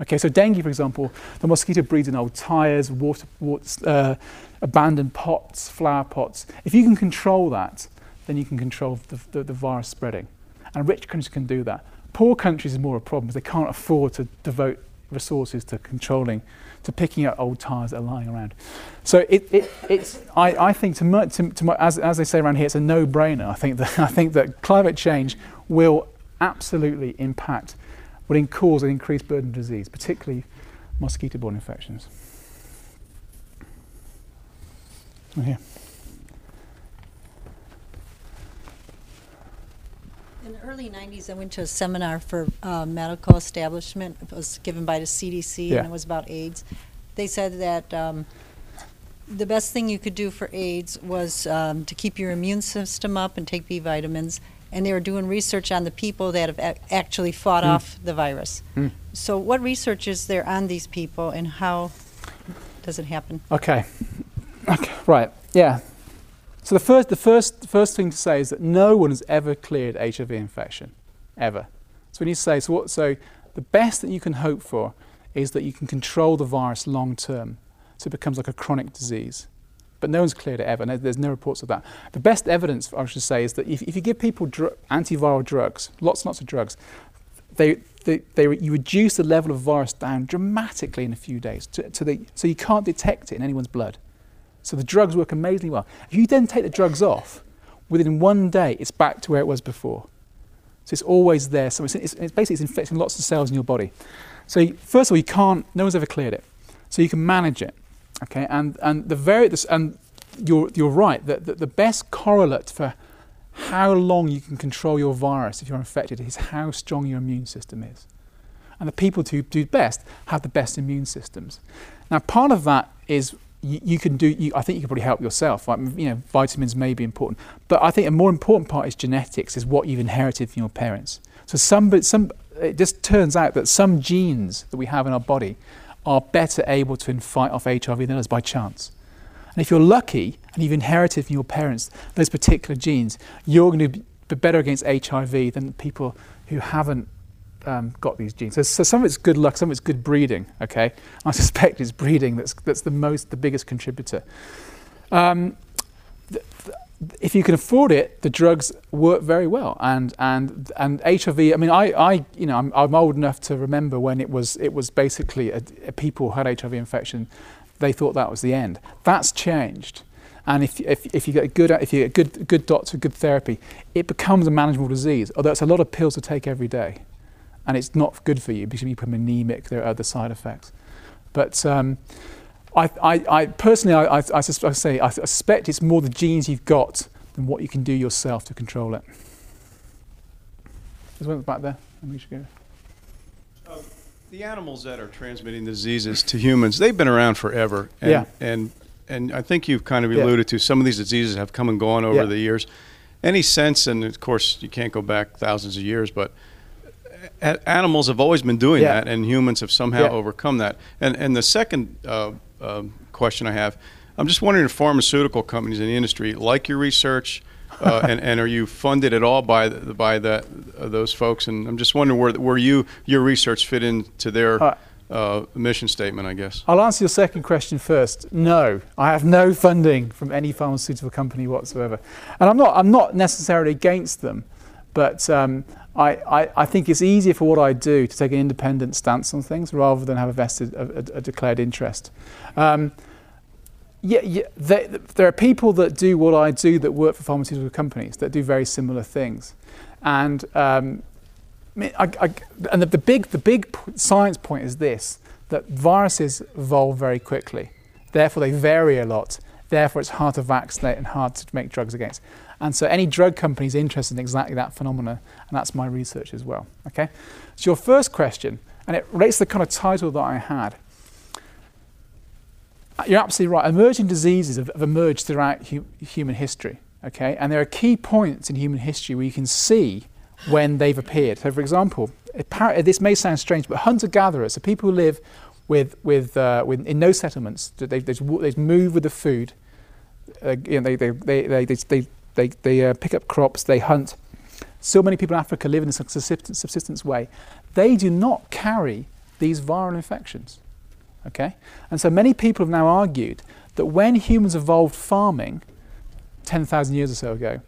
Okay, so dengue, for example, the mosquito breeds in old tires, water, water uh, abandoned pots, flower pots. If you can control that, then you can control the, the, the, virus spreading. And rich countries can do that. Poor countries is more of a problem because they can't afford to devote resources to controlling, to picking up old tires that are lying around. So it, it, it's, I, I think, to, to, to, as, as they say around here, it's a no-brainer. I think, that, I think that climate change will absolutely impact will cause an increased burden of disease, particularly mosquito-borne infections. here. In the early 90s, I went to a seminar for uh, medical establishment. It was given by the CDC, yeah. and it was about AIDS. They said that um, the best thing you could do for AIDS was um, to keep your immune system up and take B vitamins and they were doing research on the people that have a- actually fought mm. off the virus. Mm. So, what research is there on these people, and how does it happen? Okay. Okay. Right. Yeah. So the first, the first, the first thing to say is that no one has ever cleared HIV infection, ever. So when you say so, what, so the best that you can hope for is that you can control the virus long term, so it becomes like a chronic disease but no one's cleared it ever. No, there's no reports of that. The best evidence, I should say, is that if, if you give people dr- antiviral drugs, lots and lots of drugs, they, they, they, you reduce the level of virus down dramatically in a few days, to, to the, so you can't detect it in anyone's blood. So the drugs work amazingly well. If you then take the drugs off, within one day, it's back to where it was before. So it's always there. So it's, it's, it's basically it's infecting lots of cells in your body. So first of all, you can't. No one's ever cleared it. So you can manage it. Okay, and, and, the very, this, and you're, you're right that, that the best correlate for how long you can control your virus if you're infected is how strong your immune system is. And the people who do best have the best immune systems. Now, part of that is you, you can do. You, I think you can probably help yourself. Like, you know, vitamins may be important, but I think a more important part is genetics. Is what you've inherited from your parents. So some, some, it just turns out that some genes that we have in our body are better able to fight off HIV than others by chance. And if you're lucky and you've inherited from your parents those particular genes, you're going to be better against HIV than people who haven't um, got these genes. So, so, some of it's good luck, some of it's good breeding. Okay, I suspect it's breeding that's that's the most, the biggest contributor. Um, th- th- if you can afford it, the drugs work very well. And and and HIV. I mean, I, I you know I'm, I'm old enough to remember when it was it was basically a, a people had HIV infection, they thought that was the end. That's changed. And if, if, if you get a good if you get a good good doctor, good therapy, it becomes a manageable disease. Although it's a lot of pills to take every day, and it's not good for you because you become anemic. There are other side effects. But um, I, I, I personally, I, I, I, say, I suspect it's more the genes you've got than what you can do yourself to control it. There's one back there. we should go. Uh, the animals that are transmitting diseases to humans, they've been around forever. And, yeah. And, and I think you've kind of alluded yeah. to some of these diseases have come and gone over yeah. the years. Any sense, and of course, you can't go back thousands of years, but animals have always been doing yeah. that, and humans have somehow overcome that. And, and the second uh, um, question I have. I'm just wondering if pharmaceutical companies in the industry like your research, uh, and, and are you funded at all by the, by that uh, those folks? And I'm just wondering where where you your research fit into their uh, uh, mission statement, I guess. I'll answer your second question first. No, I have no funding from any pharmaceutical company whatsoever, and I'm not I'm not necessarily against them, but um, I, I, I, think it's easier for what I do to take an independent stance on things rather than have a vested, a, a, declared interest. Um, yeah, yeah there, there, are people that do what I do that work for pharmaceutical companies that do very similar things, and um, I, I, and the, the, big the big science point is this: that viruses evolve very quickly, therefore they vary a lot. Therefore, it's hard to vaccinate and hard to make drugs against. And so, any drug company is interested in exactly that phenomena, and that's my research as well. Okay. So, your first question, and it relates to the kind of title that I had. You're absolutely right. Emerging diseases have, have emerged throughout hu- human history. Okay, and there are key points in human history where you can see when they've appeared. So, for example, this may sound strange, but hunter-gatherers, so people who live with, with, uh, with in no settlements, they, they, they move with the food. Uh, you know, they, they, they, they, they, they, they uh, pick up crops, they hunt. So many people in Africa live in a subsistence, way. They do not carry these viral infections. Okay? And so many people have now argued that when humans evolved farming 10,000 years or so ago,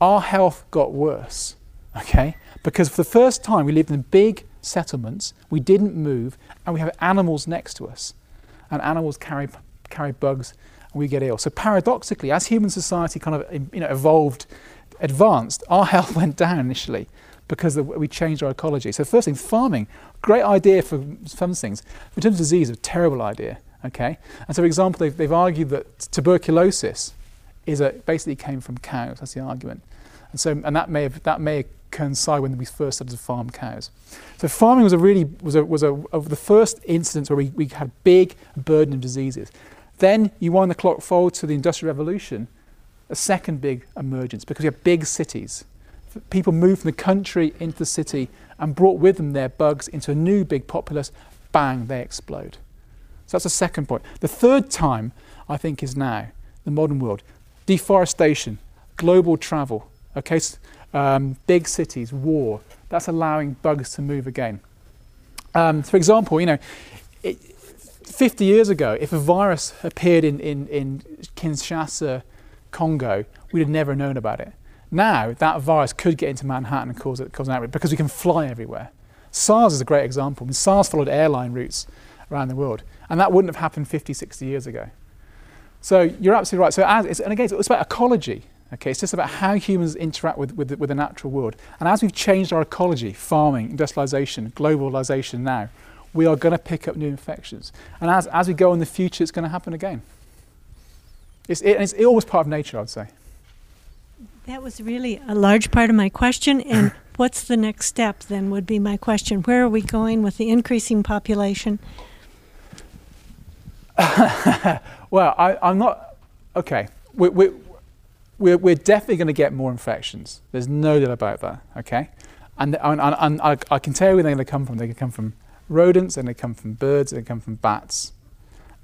our health got worse okay? Because for the first time, we lived in big settlements, we didn't move, and we have animals next to us. And animals carry, carry bugs, and we get ill. So paradoxically, as human society kind of you know, evolved, advanced, our health went down initially because we changed our ecology. So first thing, farming, great idea for some things. In terms of disease, a terrible idea, okay? And so for example, they've, they've argued that tuberculosis is a, basically came from cows, that's the argument. And so, and that may have, that may coincide when we first started to farm cows. So farming was a really was a, was a, of the first instance where we, we had big burden of diseases. Then you wind the clock forward to the Industrial Revolution, a second big emergence because you have big cities. People moved from the country into the city and brought with them their bugs into a new big populace. Bang, they explode. So that's the second point. The third time, I think, is now the modern world. Deforestation, global travel. Okay, um, big cities, war. That's allowing bugs to move again. Um, for example, you know, 50 years ago, if a virus appeared in, in, in Kinshasa, Congo, we'd have never known about it. Now, that virus could get into Manhattan and cause, it, cause an outbreak because we can fly everywhere. SARS is a great example. I mean, SARS followed airline routes around the world, and that wouldn't have happened 50, 60 years ago. So you're absolutely right. So, as, and again, it's about ecology. Okay, it's just about how humans interact with, with, with the natural world. And as we've changed our ecology, farming, industrialization, globalization now, we are going to pick up new infections. And as, as we go in the future, it's going to happen again. It's, it, it's almost part of nature, I'd say. That was really a large part of my question. And what's the next step then, would be my question. Where are we going with the increasing population? well, I, am not. Okay. We, we, we're, we're definitely going to get more infections. There's no doubt about that, okay? And, and, and I, I, can tell you where they're going to come from. They can come from rodents, and they come from birds, and they come from bats.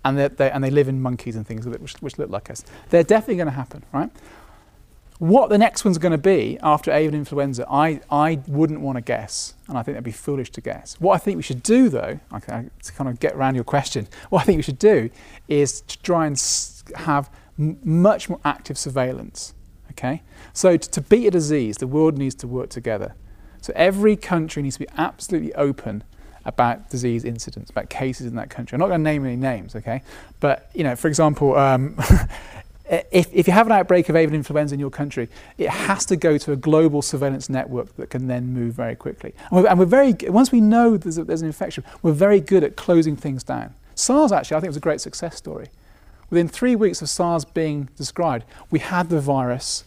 And, they and they live in monkeys and things which, which look like us. They're definitely going to happen, right? What the next one's going to be after avian influenza, I, I wouldn't want to guess, and I think that'd be foolish to guess. What I think we should do, though, okay, to kind of get around your question, what I think we should do is to try and have much more active surveillance. Okay? So, to beat a disease, the world needs to work together. So, every country needs to be absolutely open about disease incidents, about cases in that country. I'm not going to name any names, okay? But, you know, for example, um, if, if you have an outbreak of avian influenza in your country, it has to go to a global surveillance network that can then move very quickly. And we're, and we're very, once we know there's, a, there's an infection, we're very good at closing things down. SARS, actually, I think was a great success story. Within three weeks of SARS being described, we had the virus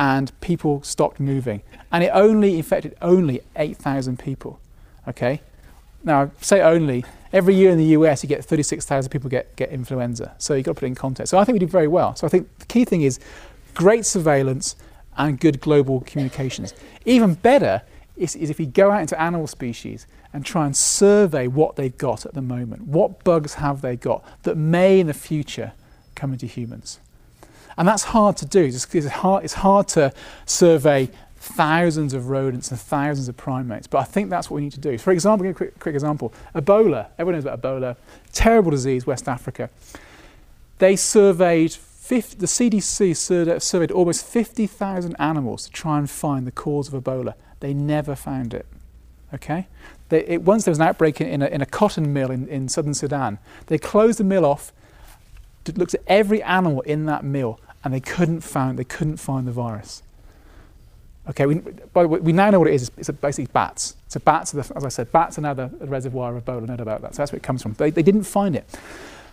and people stopped moving. And it only infected only 8,000 people. Okay? Now, say only, every year in the US, you get 36,000 people get, get influenza. So you've got to put it in context. So I think we did very well. So I think the key thing is great surveillance and good global communications. Even better is, is if you go out into animal species and try and survey what they've got at the moment. What bugs have they got that may in the future come into humans? And that's hard to do. It's, hard, it's hard to survey thousands of rodents and thousands of primates, but I think that's what we need to do. For example, give a quick, quick example Ebola. Everyone knows about Ebola. Terrible disease, West Africa. They surveyed 50, the CDC surveyed, almost 50,000 animals to try and find the cause of Ebola. They never found it. Okay? They, it, once there was an outbreak in, in, a, in a, cotton mill in, in southern Sudan, they closed the mill off, looked at every animal in that mill, and they couldn't find, they couldn't find the virus. Okay, we, by the way, we now know what it is. It's basically bats. So bats, the, as I said, bats are now the reservoir of Ebola, no doubt about that. So that's where it comes from. They, they didn't find it.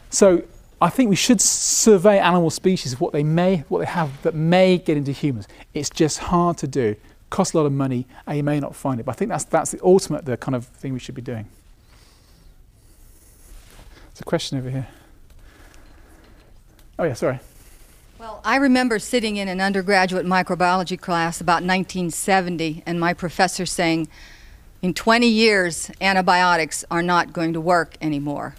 So I think we should survey animal species of what they may, what they have that may get into humans. It's just hard to do, costs a lot of money, and you may not find it. But I think that's that's the ultimate, the kind of thing we should be doing. There's a question over here. Oh yeah, sorry. Well, I remember sitting in an undergraduate microbiology class about 1970, and my professor saying, in 20 years, antibiotics are not going to work anymore.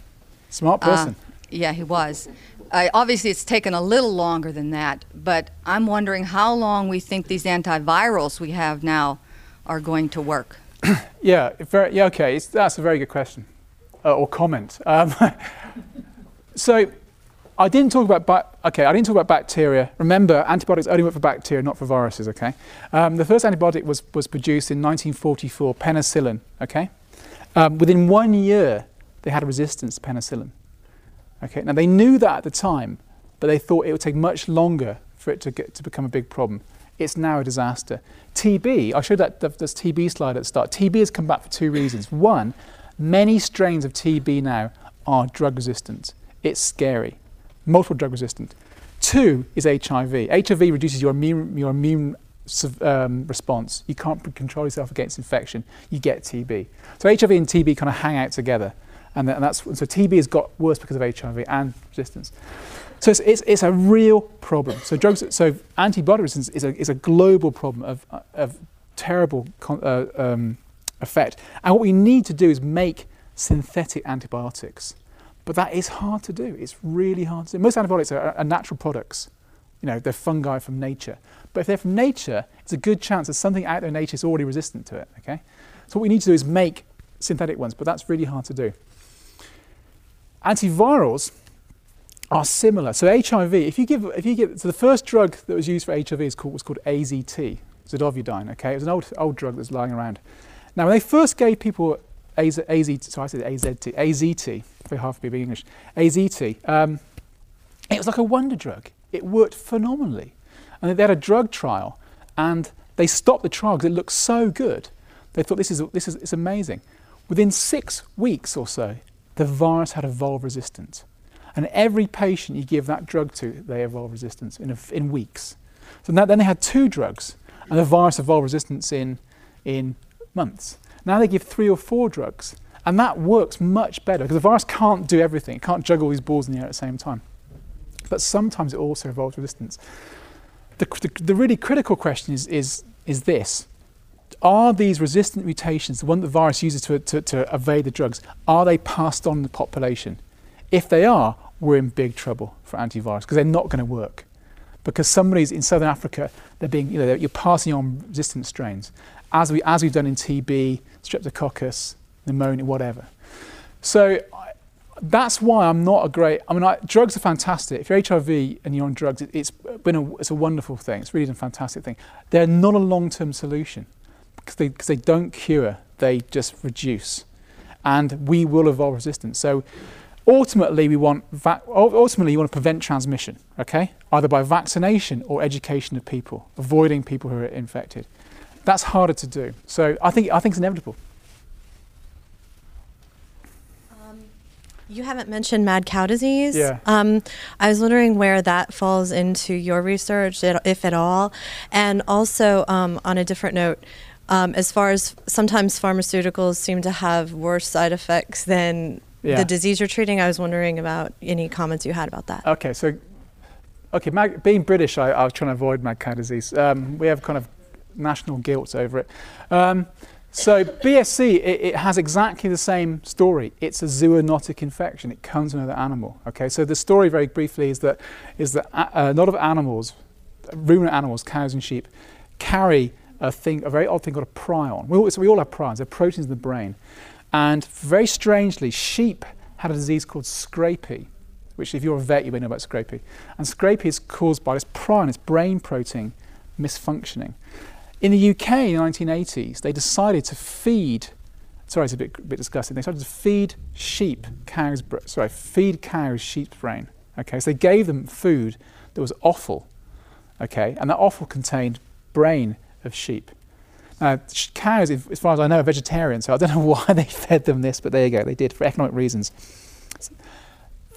Smart person. Uh, yeah, he was. Uh, obviously, it's taken a little longer than that, but I'm wondering how long we think these antivirals we have now are going to work. yeah, very, yeah, okay. It's, that's a very good question uh, or comment. Um, so, I didn't talk about okay. I didn't talk about bacteria. Remember, antibiotics only work for bacteria, not for viruses. Okay. Um, the first antibiotic was was produced in 1944, penicillin. Okay. Um, within one year, they had a resistance to penicillin. Okay. Now they knew that at the time, but they thought it would take much longer for it to get to become a big problem. It's now a disaster. TB. I showed that this TB slide at the start. TB has come back for two reasons. One, many strains of TB now are drug resistant. It's scary multiple drug resistant. Two is HIV. HIV reduces your immune, your immune um, response. You can't control yourself against infection. You get TB. So HIV and TB kind of hang out together, and, that's so TB has got worse because of HIV and resistance. So it's, it's, it's a real problem. So drugs, so antibiotic resistance is a, is a global problem of, of terrible uh, um, effect. And what we need to do is make synthetic antibiotics. But that is hard to do. It's really hard to do. Most antibiotics are, are natural products. You know, they're fungi from nature. But if they're from nature, it's a good chance that something out there in nature is already resistant to it. Okay? So what we need to do is make synthetic ones, but that's really hard to do. Antivirals are similar. So HIV, if you give, if you give, so the first drug that was used for HIV is called, was called AZT, zidovudine. Okay, it was an old old drug that's lying around. Now, when they first gave people AZ, so I said AZT, AZT, very hard for me English, AZT, um, it was like a wonder drug. It worked phenomenally. And they had a drug trial, and they stopped the trial because it looked so good. They thought this is, this is it's amazing. Within six weeks or so, the virus had evolved resistance. And every patient you give that drug to, they evolve resistance in, a, in weeks. So then they had two drugs, and the virus evolved resistance in, in months. Now they give three or four drugs, and that works much better because the virus can't do everything. It can't juggle these balls in the air at the same time. But sometimes it also evolves resistance. The, the, the really critical question is, is, is this. Are these resistant mutations, the one that the virus uses to, to, to evade the drugs, are they passed on the population? If they are, we're in big trouble for antivirals because they're not going to work. Because somebody's in southern Africa, they're being, you know, you're passing on resistant strains as, we, as we've done in TB, streptococcus, pneumonia, whatever. So that's why I'm not a great. I mean, I, drugs are fantastic. If you're HIV and you're on drugs, it, has been a, it's a wonderful thing. It's really a fantastic thing. They're not a long-term solution because they, cause they don't cure. They just reduce, and we will evolve resistance. So ultimately, we want ultimately you want to prevent transmission. Okay, either by vaccination or education of people, avoiding people who are infected. That's harder to do. So I think, I think it's inevitable. Um, you haven't mentioned mad cow disease. Yeah. Um, I was wondering where that falls into your research, if at all. And also, um, on a different note, um, as far as sometimes pharmaceuticals seem to have worse side effects than yeah. the disease you're treating, I was wondering about any comments you had about that. Okay, so okay, mag- being British, I, I, was trying to avoid mad cow disease. Um, we have kind of national guilt over it. Um, so BSE, it, it, has exactly the same story. It's a zoonotic infection. It comes from another animal. Okay, so the story, very briefly, is that is that a, a lot of animals, ruminant animals, cows and sheep, carry a thing, a very odd thing called a prion. We all, so we all have prions. They're proteins in the brain, and very strangely, sheep had a disease called scrapie, which, if you're a vet, you may know about scrapie. And scrapie is caused by this prion, this brain protein, misfunctioning. In the UK in the 1980s, they decided to feed, sorry, it's a bit, a bit disgusting, they started to feed sheep, cows, sorry, feed cows sheep's brain. Okay, so they gave them food that was offal, okay, and that offal contained brain of sheep. Now, cows, as far as I know, are vegetarian, so I don't know why they fed them this, but there you go, they did for economic reasons.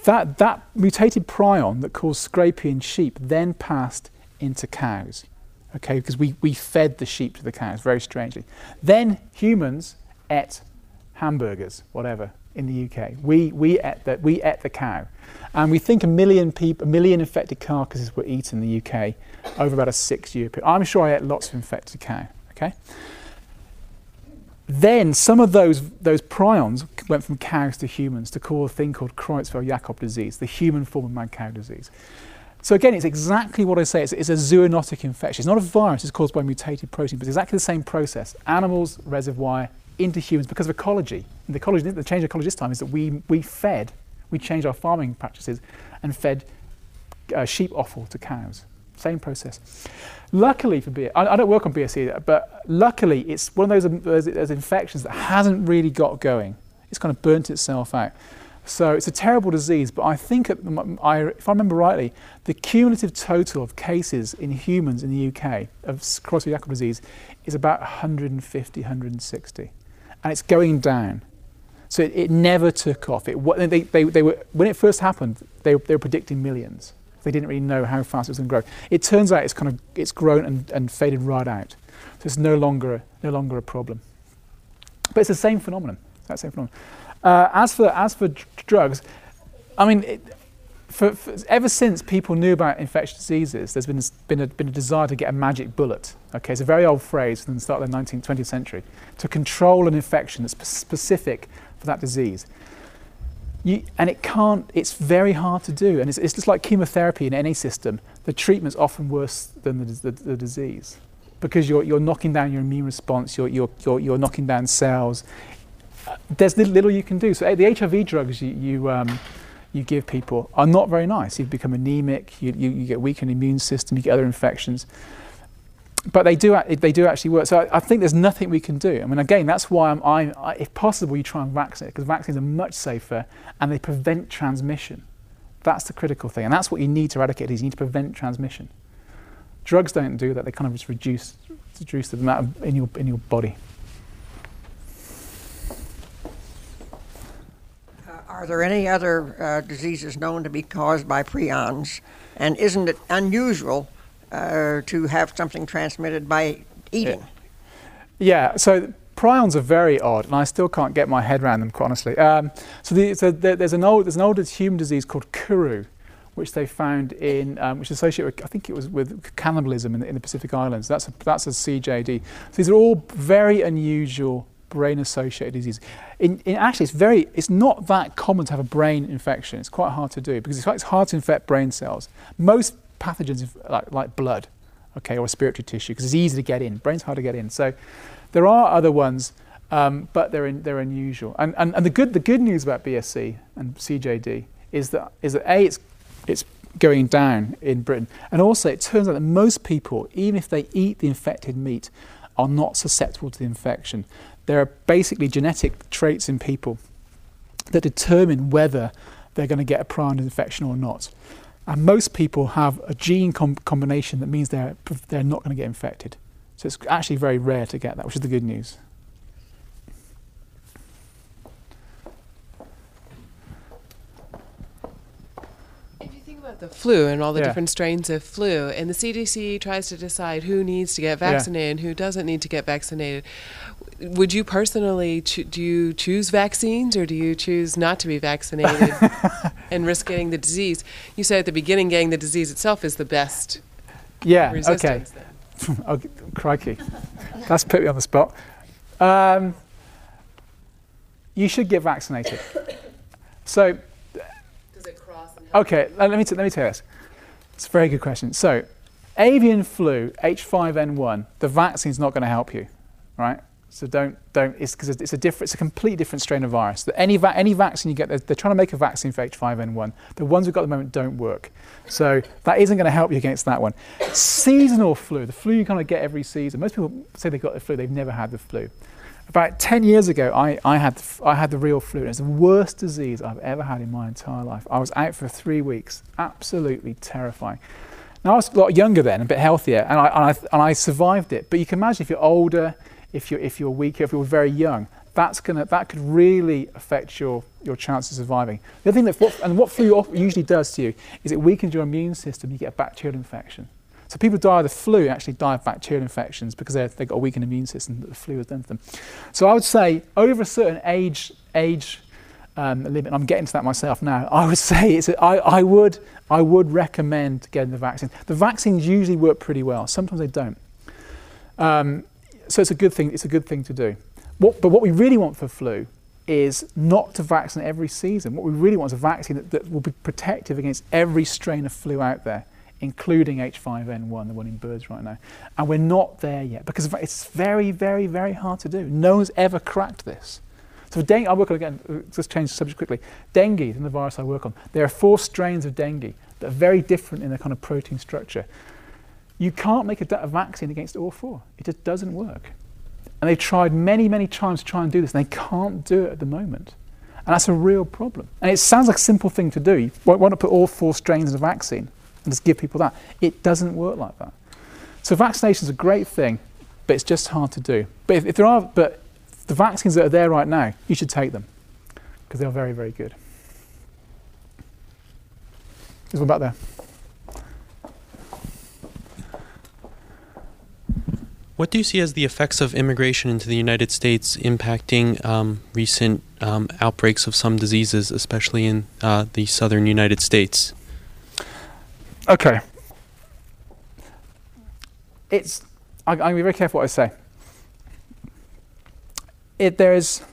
That, that mutated prion that caused scrapie in sheep then passed into cows, okay, because we, we fed the sheep to the cows, very strangely. Then humans ate hamburgers, whatever, in the UK. We, we, ate, the, we ate the cow. And we think a million, people, a million infected carcasses were eaten in the UK over about a six year period. I'm sure I ate lots of infected cow, okay? Then some of those, those prions went from cows to humans to cause a thing called Creutzfeldt-Jakob disease, the human form of mad cow disease. So again, it's exactly what I say. It's, it's, a zoonotic infection. It's not a virus. It's caused by mutated protein, but it's exactly the same process. Animals, reservoir, into humans because of ecology. And the, ecology, the change of ecology this time is that we, we fed, we changed our farming practices and fed uh, sheep offal to cows. Same process. Luckily for BSE, I, I, don't work on BSE, but luckily it's one of those, those, those infections that hasn't really got going. It's kind of burnt itself out. So it's a terrible disease, but I think, I, if I remember rightly, the cumulative total of cases in humans in the UK of Creutzfeldt-Jakob disease is about 150, 160, and it's going down. So it, it never took off. It, they, they, they were, when it first happened, they, they were predicting millions. They didn't really know how fast it was going to grow. It turns out it's kind of it's grown and, and faded right out. So it's no longer no longer a problem. But it's the same phenomenon. That same phenomenon. Uh, as for as for d- drugs, I mean, it, for, for, ever since people knew about infectious diseases, there's been been, a, been a desire to get a magic bullet. Okay, it's a very old phrase from the start of the 19th, 20th century to control an infection that's specific for that disease. You, and it can't, it's very hard to do. And it's, it's just like chemotherapy in any system. The treatment's often worse than the, the, the disease because you're, you're knocking down your immune response, you're, you're, you're, you're knocking down cells. There's little, you can do. So the HIV drugs you, you, um, you give people are not very nice. You become anemic, you, you, you get weakened immune system, you get other infections but they do they do actually work. So I, I, think there's nothing we can do. I mean, again, that's why I'm, I, I, if possible, you try and vaccinate because vaccines are much safer and they prevent transmission. That's the critical thing, and that's what you need to eradicate. Is you need to prevent transmission. Drugs don't do that. They kind of just reduce reduce the amount in your in your body. Uh, are there any other uh, diseases known to be caused by prions? And isn't it unusual? uh, to have something transmitted by eating. Yeah, so prions are very odd, and I still can't get my head around them, quite honestly. Um, so, the, so the, there's, an old, there's an older human disease called Kuru, which they found in, um, which is associated with, I think it was with cannibalism in the, in the Pacific Islands. That's a, that's a CJD. So these are all very unusual brain-associated disease. In, in, actually, it's very, it's not that common to have a brain infection. It's quite hard to do because it's, it's hard to infect brain cells. Most pathogens like, like blood, okay, or respiratory tissue, because it's easy to get in. Brain's hard to get in. So there are other ones, um, but they're, in, they're unusual. And, and, and the, good, the good news about BSE and CJD is that, is that A, it's, it's going down in Britain, and also it turns out that most people, even if they eat the infected meat, are not susceptible to the infection. There are basically genetic traits in people that determine whether they're going to get a prion infection or not. And most people have a gene com- combination that means they're, they're not going to get infected. So it's actually very rare to get that, which is the good news. If you think about the flu and all the Yeah. different strains of flu, and the CDC tries to decide who needs to get Yeah. vaccinated and who doesn't need to get vaccinated, would you personally cho- do you choose vaccines or do you choose not to be vaccinated and risk getting the disease? You said at the beginning, getting the disease itself is the best Yeah, okay. oh, crikey. That's put me on the spot. Um, you should get vaccinated. So, Does it cross? And okay, let me, t- let me tell you this. It's a very good question. So, avian flu, H5N1, the vaccine's not going to help you, right? So don't don't it's because it's a different it's a completely different strain of virus. That any va- any vaccine you get, they're, they're trying to make a vaccine for H5N1. The ones we've got at the moment don't work. So that isn't going to help you against that one. Seasonal flu, the flu you kind of get every season. Most people say they've got the flu, they've never had the flu. About 10 years ago, I, I, had, the I had the real flu. It's the worst disease I've ever had in my entire life. I was out for three weeks. Absolutely terrifying. Now, I was a lot younger then, a bit healthier, and I, and I, and I survived it. But you can imagine if you're older, if you're, if you're weaker, if you're very young, that's gonna that could really affect your your chances of surviving. The other thing that what, and what flu usually does to you is it weakens your immune system. You get a bacterial infection. So people die of the flu actually die of bacterial infections because they've got a weakened immune system that the flu has done to them. So I would say over a certain age age um, limit, I'm getting to that myself now. I would say it's a, I, I would I would recommend getting the vaccine. The vaccines usually work pretty well. Sometimes they don't. Um, so it's a good thing. It's a good thing to do. What, but what we really want for flu is not to vaccinate every season. What we really want is a vaccine that, that will be protective against every strain of flu out there, including H5N1, the one in birds right now. And we're not there yet because it's very, very, very hard to do. No one's ever cracked this. So dengue, I work on again. Just change the subject quickly. Dengue is the virus I work on. There are four strains of dengue that are very different in their kind of protein structure. You can't make a, a vaccine against all four. It just doesn't work. And they've tried many, many times to try and do this, and they can't do it at the moment. And that's a real problem. And it sounds like a simple thing to do. Why not put all four strains in a vaccine and just give people that? It doesn't work like that. So vaccination is a great thing, but it's just hard to do. But if, if there are, but the vaccines that are there right now, you should take them because they are very, very good. There's one back there. What do you see as the effects of immigration into the United States impacting um, recent um, outbreaks of some diseases, especially in uh, the southern United States? Okay. It's. I, I'm going to be very careful what I say. It, there is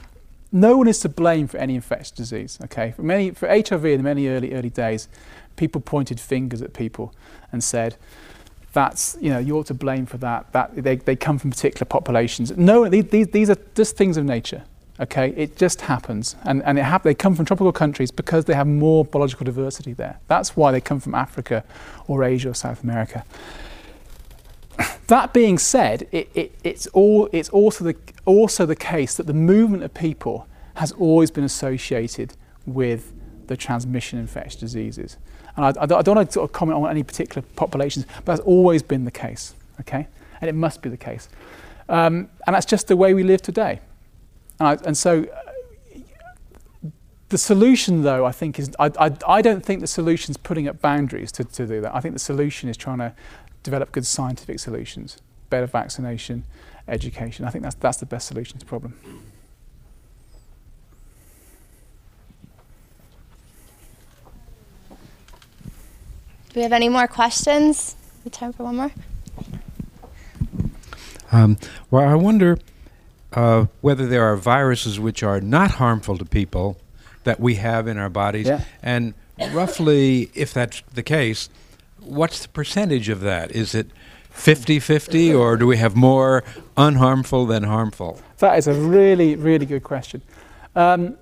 no one is to blame for any infectious disease. Okay, for many for HIV in the many early early days, people pointed fingers at people and said, that's you know you're to blame for that. That they, they come from particular populations. No, these, these are just things of nature. Okay, it just happens, and and hap- they come from tropical countries because they have more biological diversity there. That's why they come from Africa, or Asia, or South America. That being said, it, it, it's all it's also the also the case that the movement of people has always been associated with the transmission of infectious diseases. And I, I, don't want to sort of comment on any particular populations, but that's always been the case, okay? And it must be the case. Um, and that's just the way we live today. And, I, and so uh, the solution, though, I think is I, I, I don't think the solution is putting up boundaries to, to do that. I think the solution is trying to develop good scientific solutions, better vaccination, education. I think that's, that's the best solution to the problem. We have any more questions? We time for one more. Um, well, I wonder uh, whether there are viruses which are not harmful to people that we have in our bodies, yeah. and roughly, if that's the case, what's the percentage of that? Is it 50 50, or do we have more unharmful than harmful? That is a really, really good question. Um,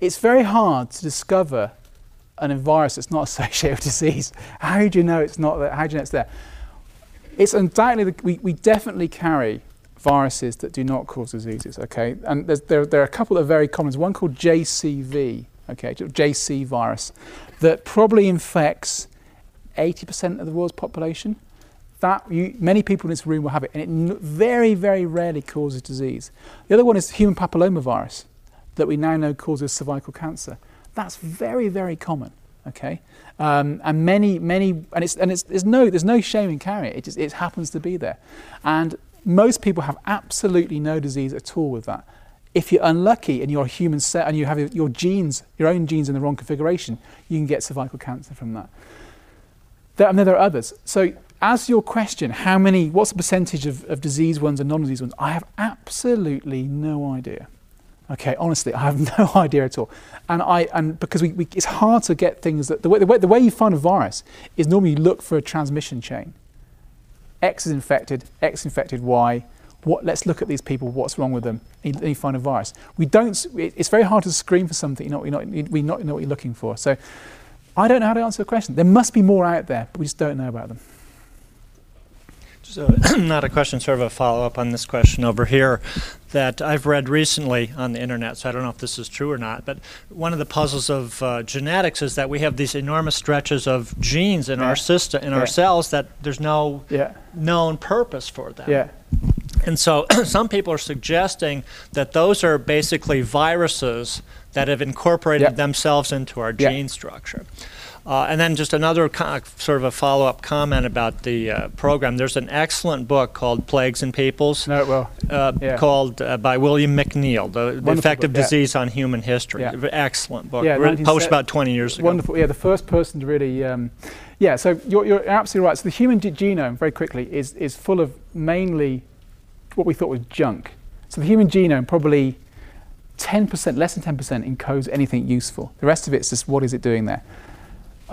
it's very hard to discover an virus that's not associated with disease. How do you know it's not there? How do you know it's there? It's undoubtedly, we, we definitely carry viruses that do not cause diseases, okay? And there, there are a couple of very common One called JCV, okay, JC virus, that probably infects 80% of the world's population. That you, many people in this room will have it, and it very, very rarely causes disease. The other one is human papillomavirus, that we now know causes cervical cancer. That's very, very common. Okay, um, and many, many, and it's and it's there's no there's no shame in carrying it. It just it happens to be there, and most people have absolutely no disease at all with that. If you're unlucky and you're a human set and you have your genes, your own genes in the wrong configuration, you can get cervical cancer from that. There, and then there are others. So, as your question, how many, what's the percentage of, of disease ones and non disease ones? I have absolutely no idea. Okay, honestly, I have no idea at all. And I and because we, we, it's hard to get things that the way, the way the way you find a virus is normally you look for a transmission chain. X is infected, X infected Y. What, let's look at these people. What's wrong with them? And you find a virus. We don't. It's very hard to screen for something. You know, you know, we not know what you're looking for. So, I don't know how to answer the question. There must be more out there, but we just don't know about them. So, uh, not a question, sort of a follow up on this question over here that I've read recently on the internet, so I don't know if this is true or not. But one of the puzzles of uh, genetics is that we have these enormous stretches of genes in yeah. our system, in yeah. our cells, that there's no yeah. known purpose for them. Yeah. And so some people are suggesting that those are basically viruses that have incorporated Yep. themselves into our Yep. gene structure. Uh, and then just another co- sort of a follow-up comment about the uh, program. There's an excellent book called Plagues and Peoples, No, well, uh, yeah. called uh, by William McNeill, The, the Wonderful Effect of book, yeah. Disease on Human History. Yeah. Excellent book. Yeah, 19 published about 20 years ago. Wonderful. Yeah, the first person to really. Um, yeah, so you're, you're absolutely right. So the human ge- genome, very quickly, is, is full of mainly what we thought was junk. So the human genome probably 10%, less than 10% encodes anything useful. The rest of it's just what is it doing there.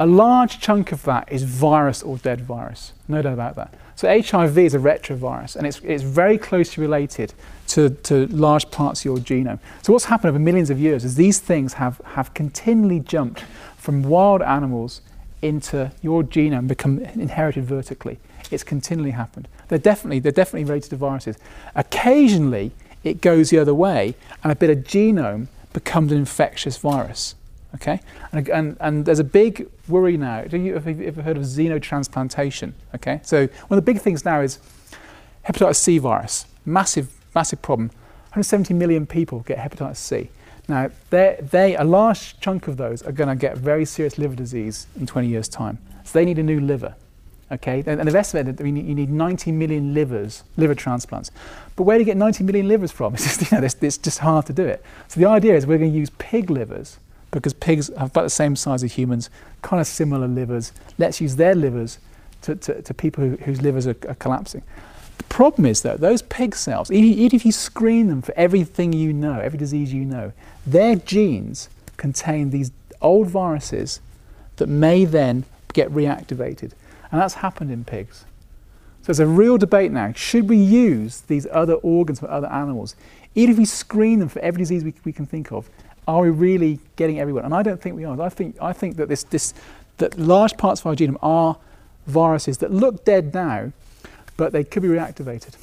A large chunk of that is virus or dead virus, no doubt about that. So HIV is a retrovirus, and it's, it's very closely related to, to large parts of your genome. So what's happened over millions of years is these things have, have continually jumped from wild animals into your genome, become inherited vertically. It's continually happened. They're definitely, they're definitely related to viruses. Occasionally, it goes the other way, and a bit of genome becomes an infectious virus. Okay, and, and, and there's a big worry now. Do you have you ever heard of xenotransplantation? Okay, so one of the big things now is hepatitis C virus, massive, massive problem. 170 million people get hepatitis C. Now, they, a large chunk of those are going to get very serious liver disease in 20 years' time. So they need a new liver. Okay, and, they've estimated that you need 90 million livers, liver transplants. But where do you get 90 million livers from? It's just, you know, it's, it's just hard to do it. So the idea is we're going to use pig livers because pigs have about the same size as humans, kind of similar livers. Let's use their livers to, to, to people who, whose livers are, are collapsing. The problem is though, those pig cells, even, if you screen them for everything you know, every disease you know, their genes contain these old viruses that may then get reactivated. And that's happened in pigs. So there's a real debate now. Should we use these other organs from other animals? Even if we screen them for every disease we, we can think of, are we really getting everyone? And I don't think we are. I think, I think that, this, this, that large parts of our genome are viruses that look dead now, but they could be reactivated.